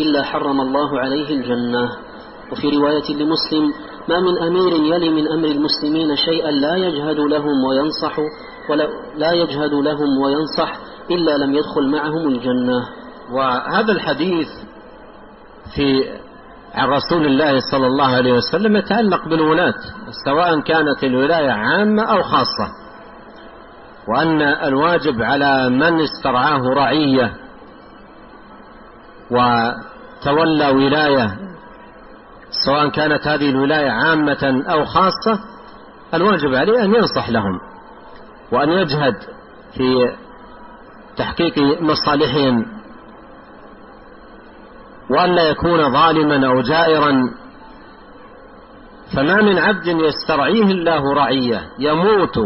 إلا حرم الله عليه الجنة. وفي رواية لمسلم ما من أمير يلي من أمر المسلمين شيئا لا يجهد لهم وينصح ولا لا يجهد لهم وينصح إلا لم يدخل معهم الجنة. وهذا الحديث في عن رسول الله صلى الله عليه وسلم يتعلق بالولاة سواء كانت الولاية عامة أو خاصة. وأن الواجب على من استرعاه رعية وتولى ولاية سواء كانت هذه الولاية عامة أو خاصة الواجب عليه أن ينصح لهم وأن يجهد في تحقيق مصالحهم وأن لا يكون ظالما أو جائرا فما من عبد يسترعيه الله رعية يموت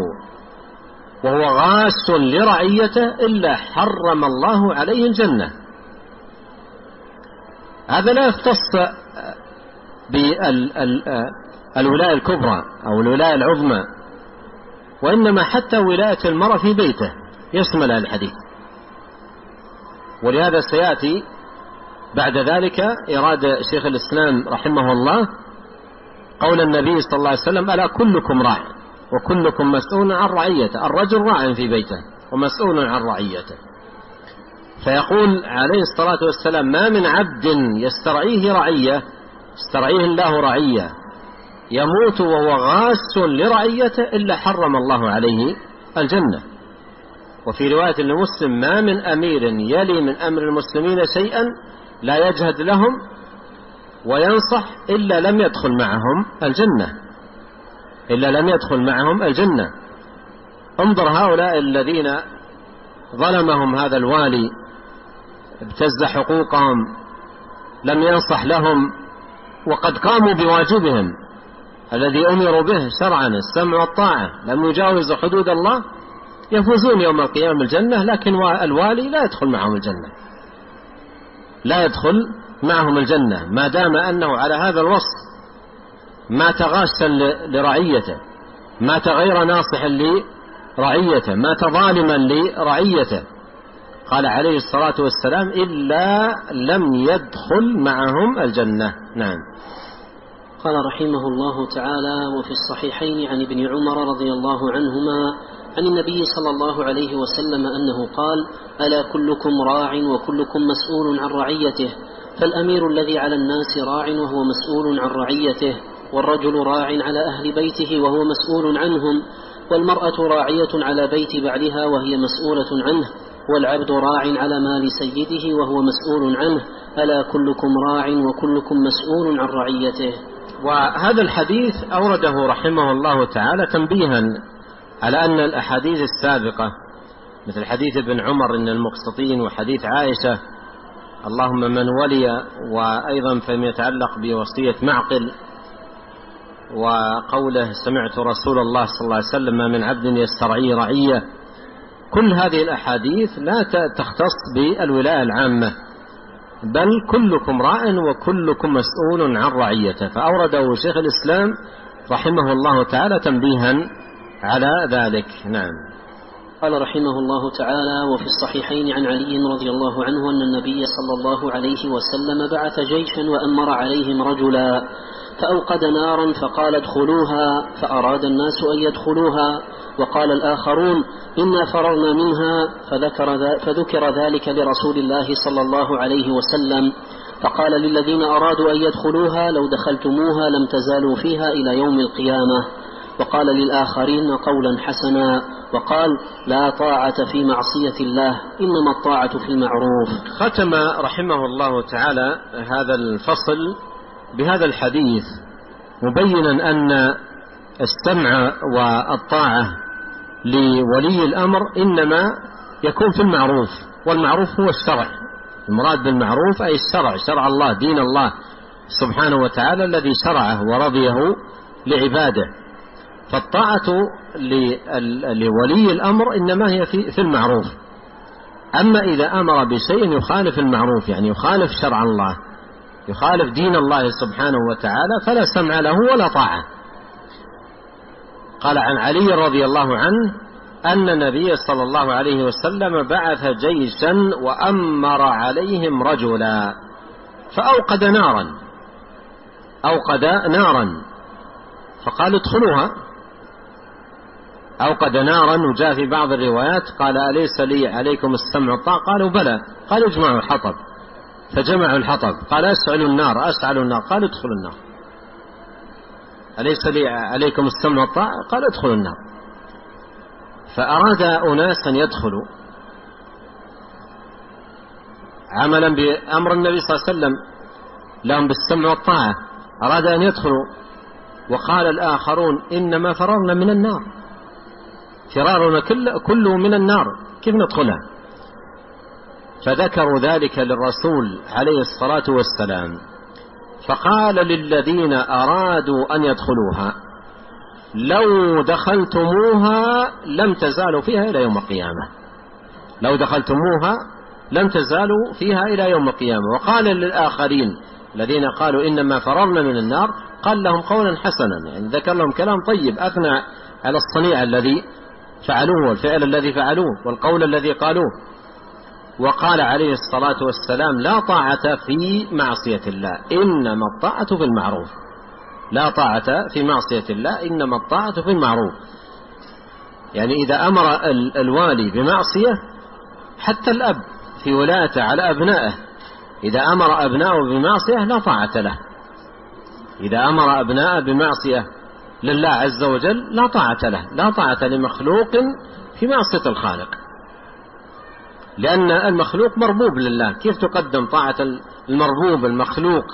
وهو غاس لرعيته إلا حرم الله عليه الجنة. هذا لا يختص بالولاية الكبرى أو الولاية العظمى وإنما حتى ولاية المرأة في بيته يشمل الحديث. ولهذا سيأتي بعد ذلك إراد شيخ الإسلام رحمه الله قول النبي صلى الله عليه وسلم ألا كلكم راع وكلكم مسؤول عن رعيته الرجل راع في بيته ومسؤول عن رعيته. فيقول عليه الصلاة والسلام ما من عبد يسترعيه رعية استرعيه الله رعية يموت وهو غاس لرعيته إلا حرم الله عليه الجنة. وفي رواية لمسلم ما من أمير يلي من أمر المسلمين شيئا لا يجهد لهم وينصح إلا لم يدخل معهم الجنة. إلا لم يدخل معهم الجنة. انظر هؤلاء الذين ظلمهم هذا الوالي ابتز حقوقهم لم ينصح لهم وقد قاموا بواجبهم الذي أمروا به شرعا السمع والطاعة. لم يجاوزوا حدود الله يفوزون يوم القيامة الجنة لكن الوالي لا يدخل معهم الجنة. لا يدخل معهم الجنة ما دام أنه على هذا الوصف مات غاشا لرعيته مات غير ناصح لرعيته مات ظالما لرعيته. قال عليه الصلاة والسلام إلا لم يدخل معهم الجنة. نعم. قال رحمه الله تعالى وفي الصحيحين عن ابن عمر رضي الله عنهما عن النبي صلى الله عليه وسلم أنه قال ألا كلكم راع وكلكم مسؤول عن رعيته فالأمير الذي على الناس راع وهو مسؤول عن رعيته والرجل راع على أهل بيته وهو مسؤول عنهم والمرأة راعية على بيت بعلها وهي مسؤولة عنه والعبد راع على مال سيده وهو مسؤول عنه ألا كلكم راع وكلكم مسؤول عن رعيته. وهذا الحديث أورده رحمه الله تعالى تنبيها على أن الأحاديث السابقة مثل حديث ابن عمر إن المقسطين وحديث عائشة اللهم من ولي وأيضا فيما يتعلق بوصية معقل وقوله سمعت رسول الله صلى الله عليه وسلم ما من عبد يسترعي رعية كل هذه الأحاديث لا تختص بالولاية العامة بل كلكم راع وكلكم مسؤول عن رعيته. فأورده شيخ الإسلام رحمه الله تعالى تنبيها على ذلك. نعم. قال رحمه الله تعالى وفي الصحيحين عن علي رضي الله عنه أن النبي صلى الله عليه وسلم بعث جيشا وأمر عليهم رجلا فأوقد نارا فقال ادخلوها فأراد الناس أن يدخلوها وقال الآخرون إنا فررنا منها فذكر, فذكر ذلك لرسول الله صلى الله عليه وسلم. فقال للذين أرادوا أن يدخلوها لو دخلتموها لم تزالوا فيها إلى يوم القيامة وقال للآخرين قولا حسنا وقال لا طاعة في معصية الله إنما الطاعة في المعروف. ختم رحمه الله تعالى هذا الفصل بهذا الحديث مبينا أن السمع والطاعة لولي الأمر إنما يكون في المعروف والمعروف هو الشرع. المراد بالمعروف أي الشرع شرع الله دين الله سبحانه وتعالى الذي شرعه ورضيه لعباده. فالطاعة لولي الأمر إنما هي في المعروف. أما إذا أمر بشيء يخالف المعروف يعني يخالف شرع الله يخالف دين الله سبحانه وتعالى فلا سمع له ولا طاعة. قال عن علي رضي الله عنه أن النبي صلى الله عليه وسلم بعث جيشا وأمر عليهم رجلا فأوقد نارا أوقد نارا فقال ادخلوها. أوقد نارا وجاء في بعض الروايات قال أليس لي عليكم السمع والطاعة قالوا بلى. قال اجمعوا الحطب. فجمعوا الحطب. قال أشعلوا النار أشعلوا النار. قال ادخلوا النار. أليس لي عليكم السمع والطاعة قال ادخلوا النار. فأراد أناس أن يدخلوا عملا بأمر النبي صلى الله عليه وسلم لهم بالسمع والطاعة. أراد أن يدخلوا وقال الآخرون إنما فررنا من النار. فرارنا كله من النار. كيف ندخلها؟ فذكروا ذلك للرسول عليه الصلاة والسلام. فقال للذين أرادوا أن يدخلوها لو دخلتموها لم تزالوا فيها إلى يوم القيامة. لو دخلتموها لم تزالوا فيها إلى يوم القيامة. وقال للآخرين الذين قالوا إنما فررنا من النار قال لهم قولا حسنا يعني ذكر لهم كلام طيب أثنى على الصنيع الذي فعلوه والفعل الذي فعلوه والقول الذي قالوه. وقال عليه الصلاة والسلام لا طاعة في معصية الله إنما الطاعة في المعروف. لا طاعة في معصية الله إنما الطاعة في المعروف. يعني إذا أمر الوالي بمعصية حتى الأب في ولايته على أبنائه إذا أمر أبنائه بمعصية لا طاعة له. إذا أمر أبنائه بمعصية لله عز وجل لا طاعة له لا طاعة لمخلوق في معصية الخالق. لأن المخلوق مربوب لله. كيف تقدم طاعة المربوب المخلوق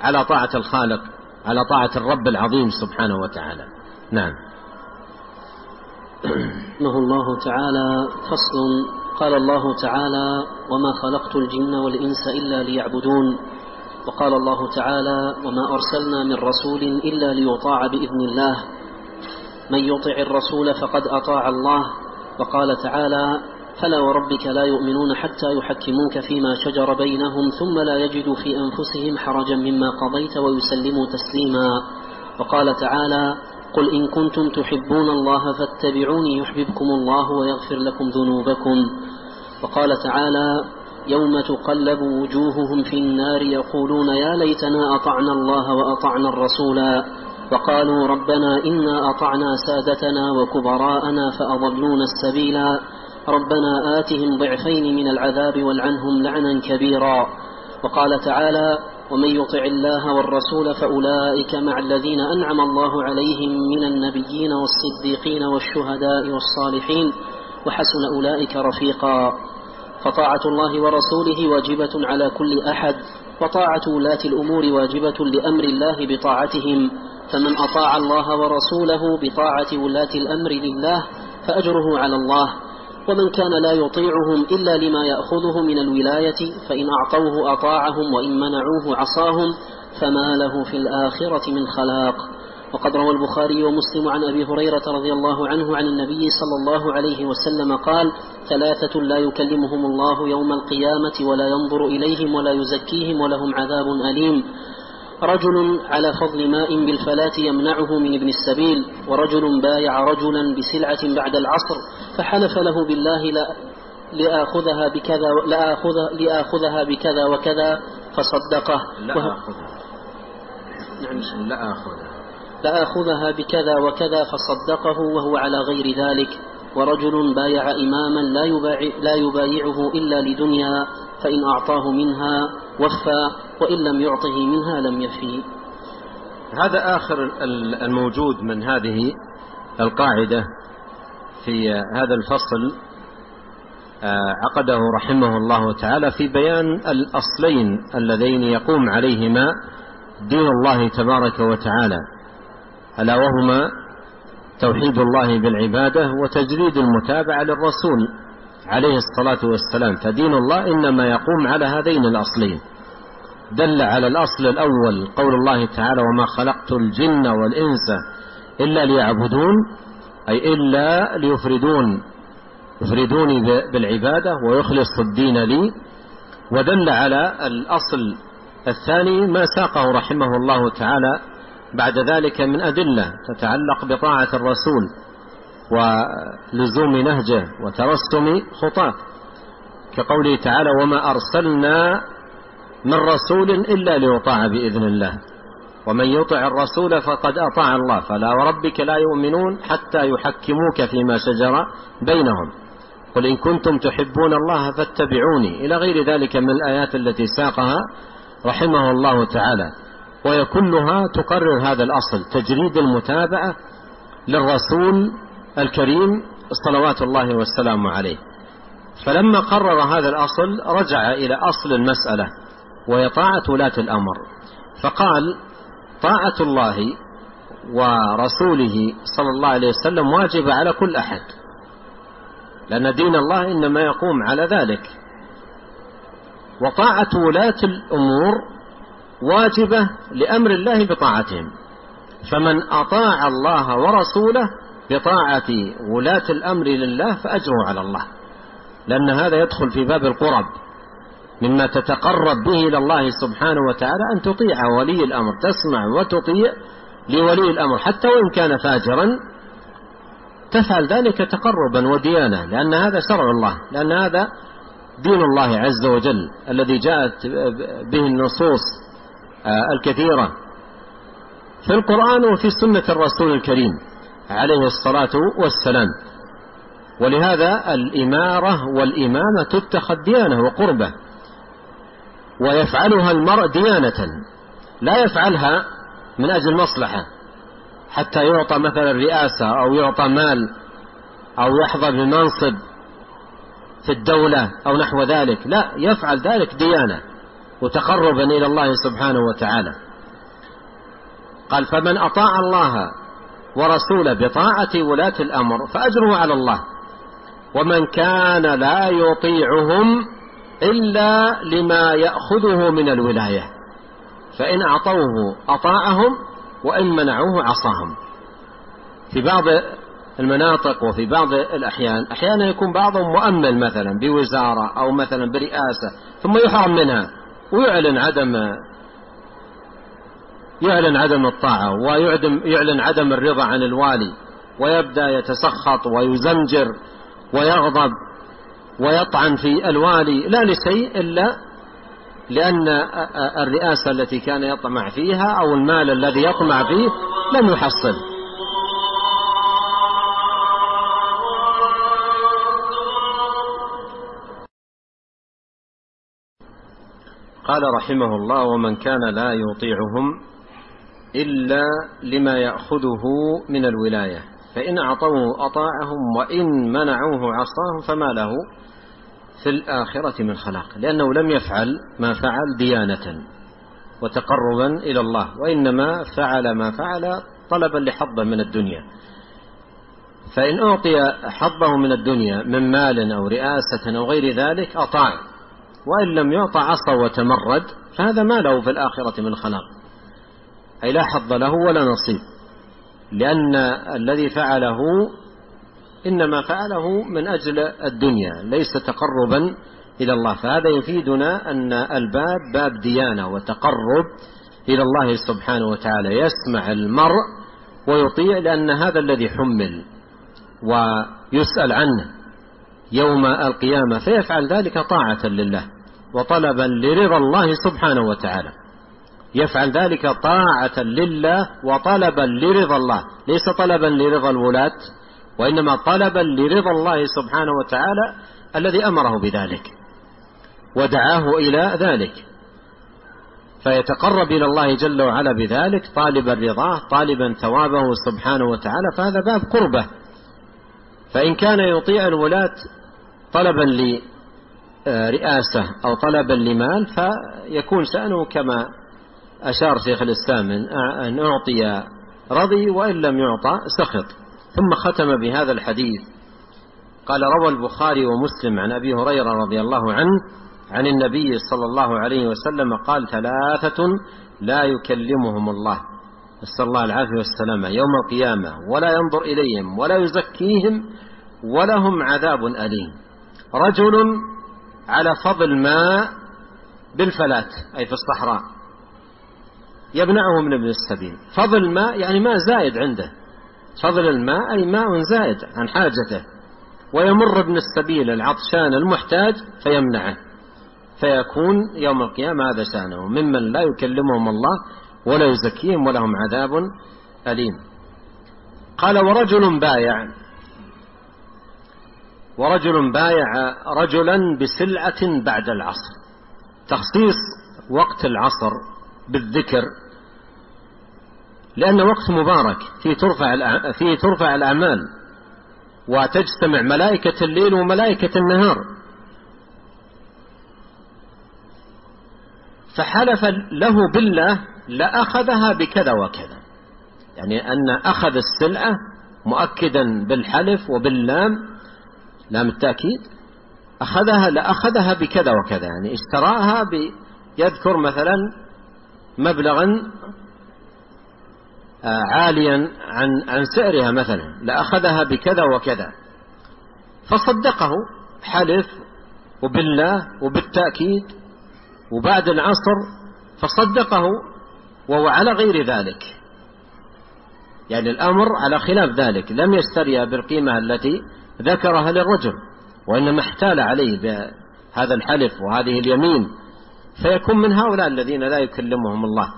على طاعة الخالق على طاعة الرب العظيم سبحانه وتعالى؟ نعم. رحمه الله تعالى. فصل قال الله تعالى وما خلقت الجن والإنس إلا ليعبدون وقال الله تعالى وما أرسلنا من رسول إلا ليطاع بإذن الله. من يطع الرسول فقد أطاع الله. وقال تعالى فلا وربك لا يؤمنون حتى يحكموك فيما شجر بينهم ثم لا يجدوا في أنفسهم حرجا مما قضيت ويسلموا تسليما. وقال تعالى قل إن كنتم تحبون الله فاتبعوني يحببكم الله ويغفر لكم ذنوبكم. وقال تعالى يوم تقلب وجوههم في النار يقولون يا ليتنا أطعنا الله وأطعنا الرسولا وقالوا ربنا إنا أطعنا سادتنا وكبراءنا فأضلونا السبيلا ربنا آتهم ضعفين من العذاب والعنهم لعنا كبيرا وقال تعالى ومن يطع الله والرسول فأولئك مع الذين أنعم الله عليهم من النبيين والصديقين والشهداء والصالحين وحسن أولئك رفيقا فطاعة الله ورسوله واجبة على كل أحد وطاعة ولاة الأمور واجبة لأمر الله بطاعتهم. فمن أطاع الله ورسوله بطاعة ولاة الأمر لله فأجره على الله. ومن كان لا يطيعهم إلا لما يأخذه من الولاية فإن أعطوه أطاعهم وإن منعوه عصاهم فما له في الآخرة من خلاق. وقد روى البخاري ومسلم عن أبي هريرة رضي الله عنه عن النبي صلى الله عليه وسلم قال ثلاثة لا يكلمهم الله يوم القيامة ولا ينظر إليهم ولا يزكيهم ولهم عذاب أليم. رجل على فضل ماء بالفلاة يمنعه من ابن السبيل ورجل بايع رجلا بسلعة بعد العصر فحلف له بالله لا لآخذها بكذا لآخذ لآخذها بكذا وكذا فصدقه. لا آخذها. نعم لا آخذها. لآخذها بكذا وكذا فصدقه وهو على غير ذلك. ورجل بايع إماما لا, لا يبايعه إلا لدنيا فإن أعطاه منها وفى وإن لم يعطه منها لم يفي. هذا آخر الموجود من هذه القاعدة في هذا الفصل آه، عقده رحمه الله تعالى في بيان الأصلين اللذين يقوم عليهما دين الله تبارك وتعالى. ألا وهما توحيد الله بالعبادة وتجريد المتابعة للرسول عليه الصلاة والسلام فدين الله إنما يقوم على هذين الأصلين. دل على الأصل الأول قول الله تعالى وما خلقت الجن والإنس إلا ليعبدون أي إلا ليفردون يفردوني بالعبادة ويخلص الدين لي. ودل على الأصل الثاني ما ساقه رحمه الله تعالى بعد ذلك من أدلة تتعلق بطاعة الرسول ولزوم نهجه وترسم خطاه. كقوله تعالى وما أرسلنا من رسول إلا ليطاع بإذن الله ومن يطع الرسول فقد أطاع الله فلا وربك لا يؤمنون حتى يحكموك فيما شجر بينهم. قل إن كنتم تحبون الله فاتبعوني. إلى غير ذلك من الآيات التي ساقها رحمه الله تعالى. وهي كلها تقرر هذا الأصل تجريد المتابعة للرسول الكريم صلوات الله والسلام عليه. فلما قرر هذا الأصل رجع إلى أصل المسألة وهي طاعة ولاة الأمر. فقال طاعة الله ورسوله صلى الله عليه وسلم واجبة على كل أحد لأن دين الله إنما يقوم على ذلك. وطاعة ولاة الأمور واجبة لأمر الله بطاعتهم. فمن أطاع الله ورسوله بطاعة ولاة الأمر لله فأجره على الله. لأن هذا يدخل في باب القرب مما تتقرب به إلى الله سبحانه وتعالى أن تطيع ولي الأمر تسمع وتطيع لولي الأمر حتى وإن كان فاجرا تفعل ذلك تقربا وديانة لأن هذا شرع الله لأن هذا دين الله عز وجل الذي جاءت به النصوص الكثيرة في القرآن وفي سنة الرسول الكريم عليه الصلاة والسلام. ولهذا الإمارة والإمامة تتخذ ديانة وقربة ويفعلها المرء ديانة لا يفعلها من أجل مصلحة حتى يعطى مثلا رئاسة أو يعطى مال أو يحظى بمنصب في الدولة أو نحو ذلك. لا يفعل ذلك ديانة. وتقربا إلى الله سبحانه وتعالى. قال فمن أطاع الله ورسوله بطاعة ولاة الأمر فأجره على الله ومن كان لا يطيعهم إلا لما يأخذه من الولاية فإن أعطوه أطاعهم وإن منعوه عصاهم. في بعض المناطق وفي بعض الأحيان أحيانا يكون بعضهم مؤمن مثلا بوزارة أو مثلا برئاسة ثم يحرم منها. ويعلن عدم يعلن عدم الطاعة ويعلن عدم الرضا عن الوالي ويبدأ يتسخط ويزمجر ويغضب ويطعن في الوالي لا لشيء إلا لأن الرئاسة التي كان يطمع فيها أو المال الذي يطمع فيه لم يحصل. قال رحمه الله ومن كان لا يطيعهم إلا لما يأخذه من الولاية فإن أعطوه أطاعهم وإن منعوه عصاهم فما له في الآخرة من خلاق لأنه لم يفعل ما فعل ديانة وتقربا إلى الله وإنما فعل ما فعل طلبا لحظة من الدنيا. فإن أعطي حظه من الدنيا من مال أو رئاسة أو غير ذلك أطاع. وإن لم يعطى عصى وتمرد فهذا ما له في الآخرة من خلاق. أي لا حظ له ولا نصيب. لأن الذي فعله إنما فعله من أجل الدنيا ليس تقربا إلى الله. فهذا يفيدنا أن الباب باب ديانة وتقرب إلى الله سبحانه وتعالى. يسمع المرء ويطيع لأن هذا الذي حمل ويسأل عنه يوم القيامة فيفعل ذلك طاعة لله. وطلبا لرضا الله سبحانه وتعالى. يفعل ذلك طاعة لله وطلبا لرضا الله. ليس طلبا لرضا الولاة وإنما طلبا لرضا الله سبحانه وتعالى الذي أمره بذلك ودعاه إلى ذلك. فيتقرب إلى الله جل وعلا بذلك طالبا رضاه طالبا ثوابه سبحانه وتعالى فهذا باب قربة. فإن كان يطيع الولاة طلبا لرئاسة أو طلبا لمال فيكون شأنه كما أشار شيخ الإسلام أن أعطي رضي وإن لم يعطى سخط. ثم ختم بهذا الحديث. قال روى البخاري ومسلم عن أبي هريرة رضي الله عنه عن النبي صلى الله عليه وسلم قال ثلاثة لا يكلمهم الله. نسأل الله العافية والسلامة يوم القيامة ولا ينظر إليهم ولا يزكيهم ولهم عذاب أليم. رجل على فضل ماء بالفلاة أي في الصحراء. يمنعه من ابن السبيل. فضل ماء يعني ماء زائد عنده. فضل الماء أي ماء زائد عن حاجته. ويمر ابن السبيل العطشان المحتاج فيمنعه. فيكون يوم القيامة هذا شأنه. ممن لا يكلمهم الله ولا يزكيهم ولهم عذاب أليم. قال ورجل بايع ورجل بايع رجلا بسلعة بعد العصر. تخصيص وقت العصر بالذكر لأنه وقت مبارك فيه ترفع فيه ترفع الأعمال وتجتمع ملائكة الليل وملائكة النهار. فحلف له بالله لأخذها بكذا وكذا. يعني أن أخذ السلعة مؤكدا بالحلف وباللام لام التأكيد أخذها لأخذها بكذا وكذا. يعني اشتراها بيذكر مثلا مبلغا آه، عاليا عن عن سعرها مثلا. لأخذها بكذا وكذا. فصدقه حلف وبالله وبالتأكيد وبعد العصر فصدقه وهو على غير ذلك. يعني الأمر على خلاف ذلك. لم يشتريها بالقيمة التي ذكرها للرجل وإنما احتال عليه بهذا الحلف وهذه اليمين فيكون من هؤلاء الذين لا يكلمهم الله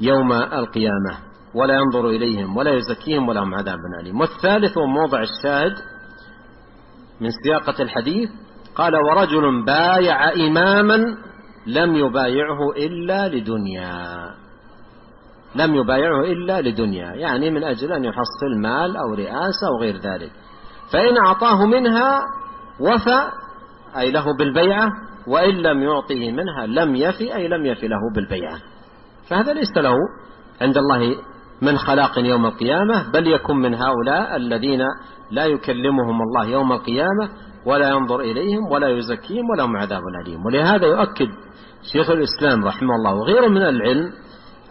يوم القيامة ولا ينظر إليهم ولا يزكيهم ولهم عذاب أليم. والثالث وموضع الشاهد من سياقة الحديث قال ورجل بايع إماما لم يبايعه إلا لدنيا. لم يبايعه إلا لدنيا يعني من أجل أن يحصل مال أو رئاسة أو غير ذلك. فإن أعطاه منها وفى أي له بالبيعة وإن لم يعطه منها لم يفي أي لم يفي له بالبيعة. فهذا ليس له عند الله من خلاق يوم القيامة بل يكن من هؤلاء الذين لا يكلمهم الله يوم القيامة ولا ينظر إليهم ولا يزكيهم ولهم عذاب أليم. ولهذا يؤكد شيخ الإسلام رحمه الله وغيره من العلم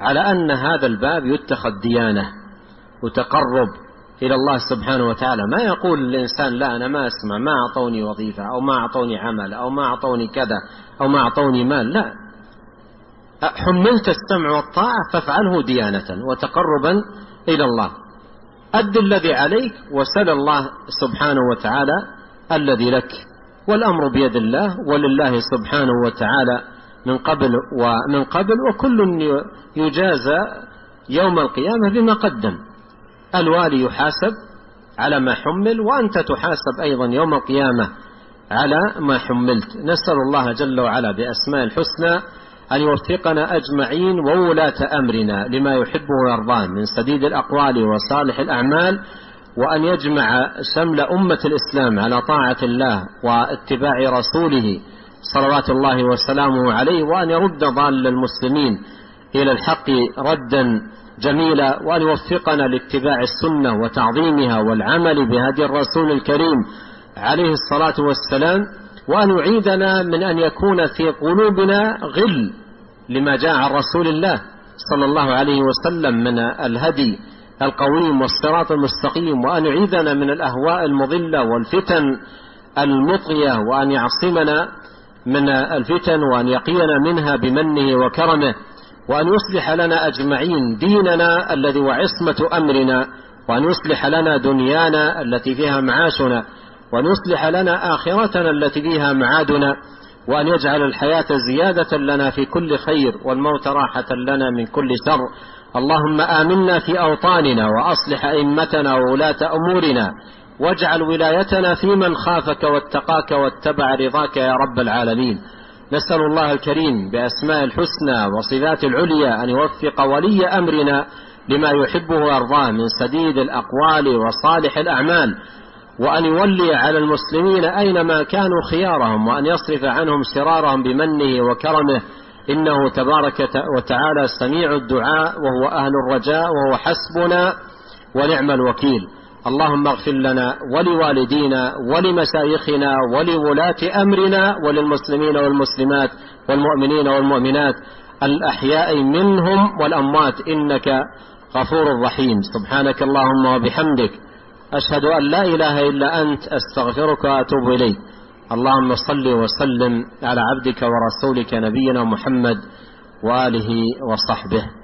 على أن هذا الباب يتخذ ديانة وتقرب إلى الله سبحانه وتعالى. ما يقول الإنسان لا أنا ما أسمع ما أعطوني وظيفة أو ما أعطوني عمل أو ما أعطوني كذا أو ما أعطوني مال. لا. حملت السمع والطاعة فافعله ديانة وتقربا إلى الله. أد الذي عليك وسل الله سبحانه وتعالى الذي لك. والأمر بيد الله ولله سبحانه وتعالى من قبل ومن قبل. وكل يجازى يوم القيامة بما قدم. الوالي يحاسب على ما حمل وأنت تحاسب أيضا يوم القيامة على ما حملت. نسأل الله جل وعلا بأسماء الحسنى أن يوفقنا أجمعين وولاة أمرنا لما يحبه ويرضاه من سديد الأقوال وصالح الأعمال وأن يجمع شمل أمة الإسلام على طاعة الله واتباع رسوله صلوات الله وسلامه عليه وأن يرد ضال المسلمين إلى الحق ردا جميلة وأن يوفقنا لاتباع السنة وتعظيمها والعمل بهدي الرسول الكريم عليه الصلاة والسلام وأن يعيدنا من أن يكون في قلوبنا غل لما جاء عن رسول الله صلى الله عليه وسلم من الهدي القويم والصراط المستقيم وأن يعيذنا من الأهواء المضلة والفتن المطغية وأن يعصمنا من الفتن وأن يقينا منها بمنه وكرمه. وأن يصلح لنا أجمعين ديننا الذي وعصمة أمرنا وأن يصلح لنا دنيانا التي فيها معاشنا وأن يصلح لنا آخرتنا التي فيها معادنا وأن يجعل الحياة زيادة لنا في كل خير والموت راحة لنا من كل شر. اللهم آمنا في أوطاننا وأصلح أئمتنا وولاة أمورنا واجعل ولايتنا في من خافك واتقاك واتبع رضاك يا رب العالمين. نسأل الله الكريم بأسماء الحسنى وصفات العليا أن يوفق ولي أمرنا لما يحبه ويرضاه من سديد الأقوال وصالح الأعمال وأن يولي على المسلمين أينما كانوا خيارهم وأن يصرف عنهم شرارهم بمنه وكرمه. إنه تبارك وتعالى سميع الدعاء وهو أهل الرجاء وهو حسبنا ونعم الوكيل. اللهم اغفر لنا ولوالدينا ولمشايخنا ولولاة أمرنا وللمسلمين والمسلمات والمؤمنين والمؤمنات الأحياء منهم والأموات. إنك غفور رحيم. سبحانك اللهم وبحمدك. أشهد أن لا إله إلا أنت. أستغفرك وأتوب إليك. اللهم صل وسلم على عبدك ورسولك نبينا محمد وآله وصحبه.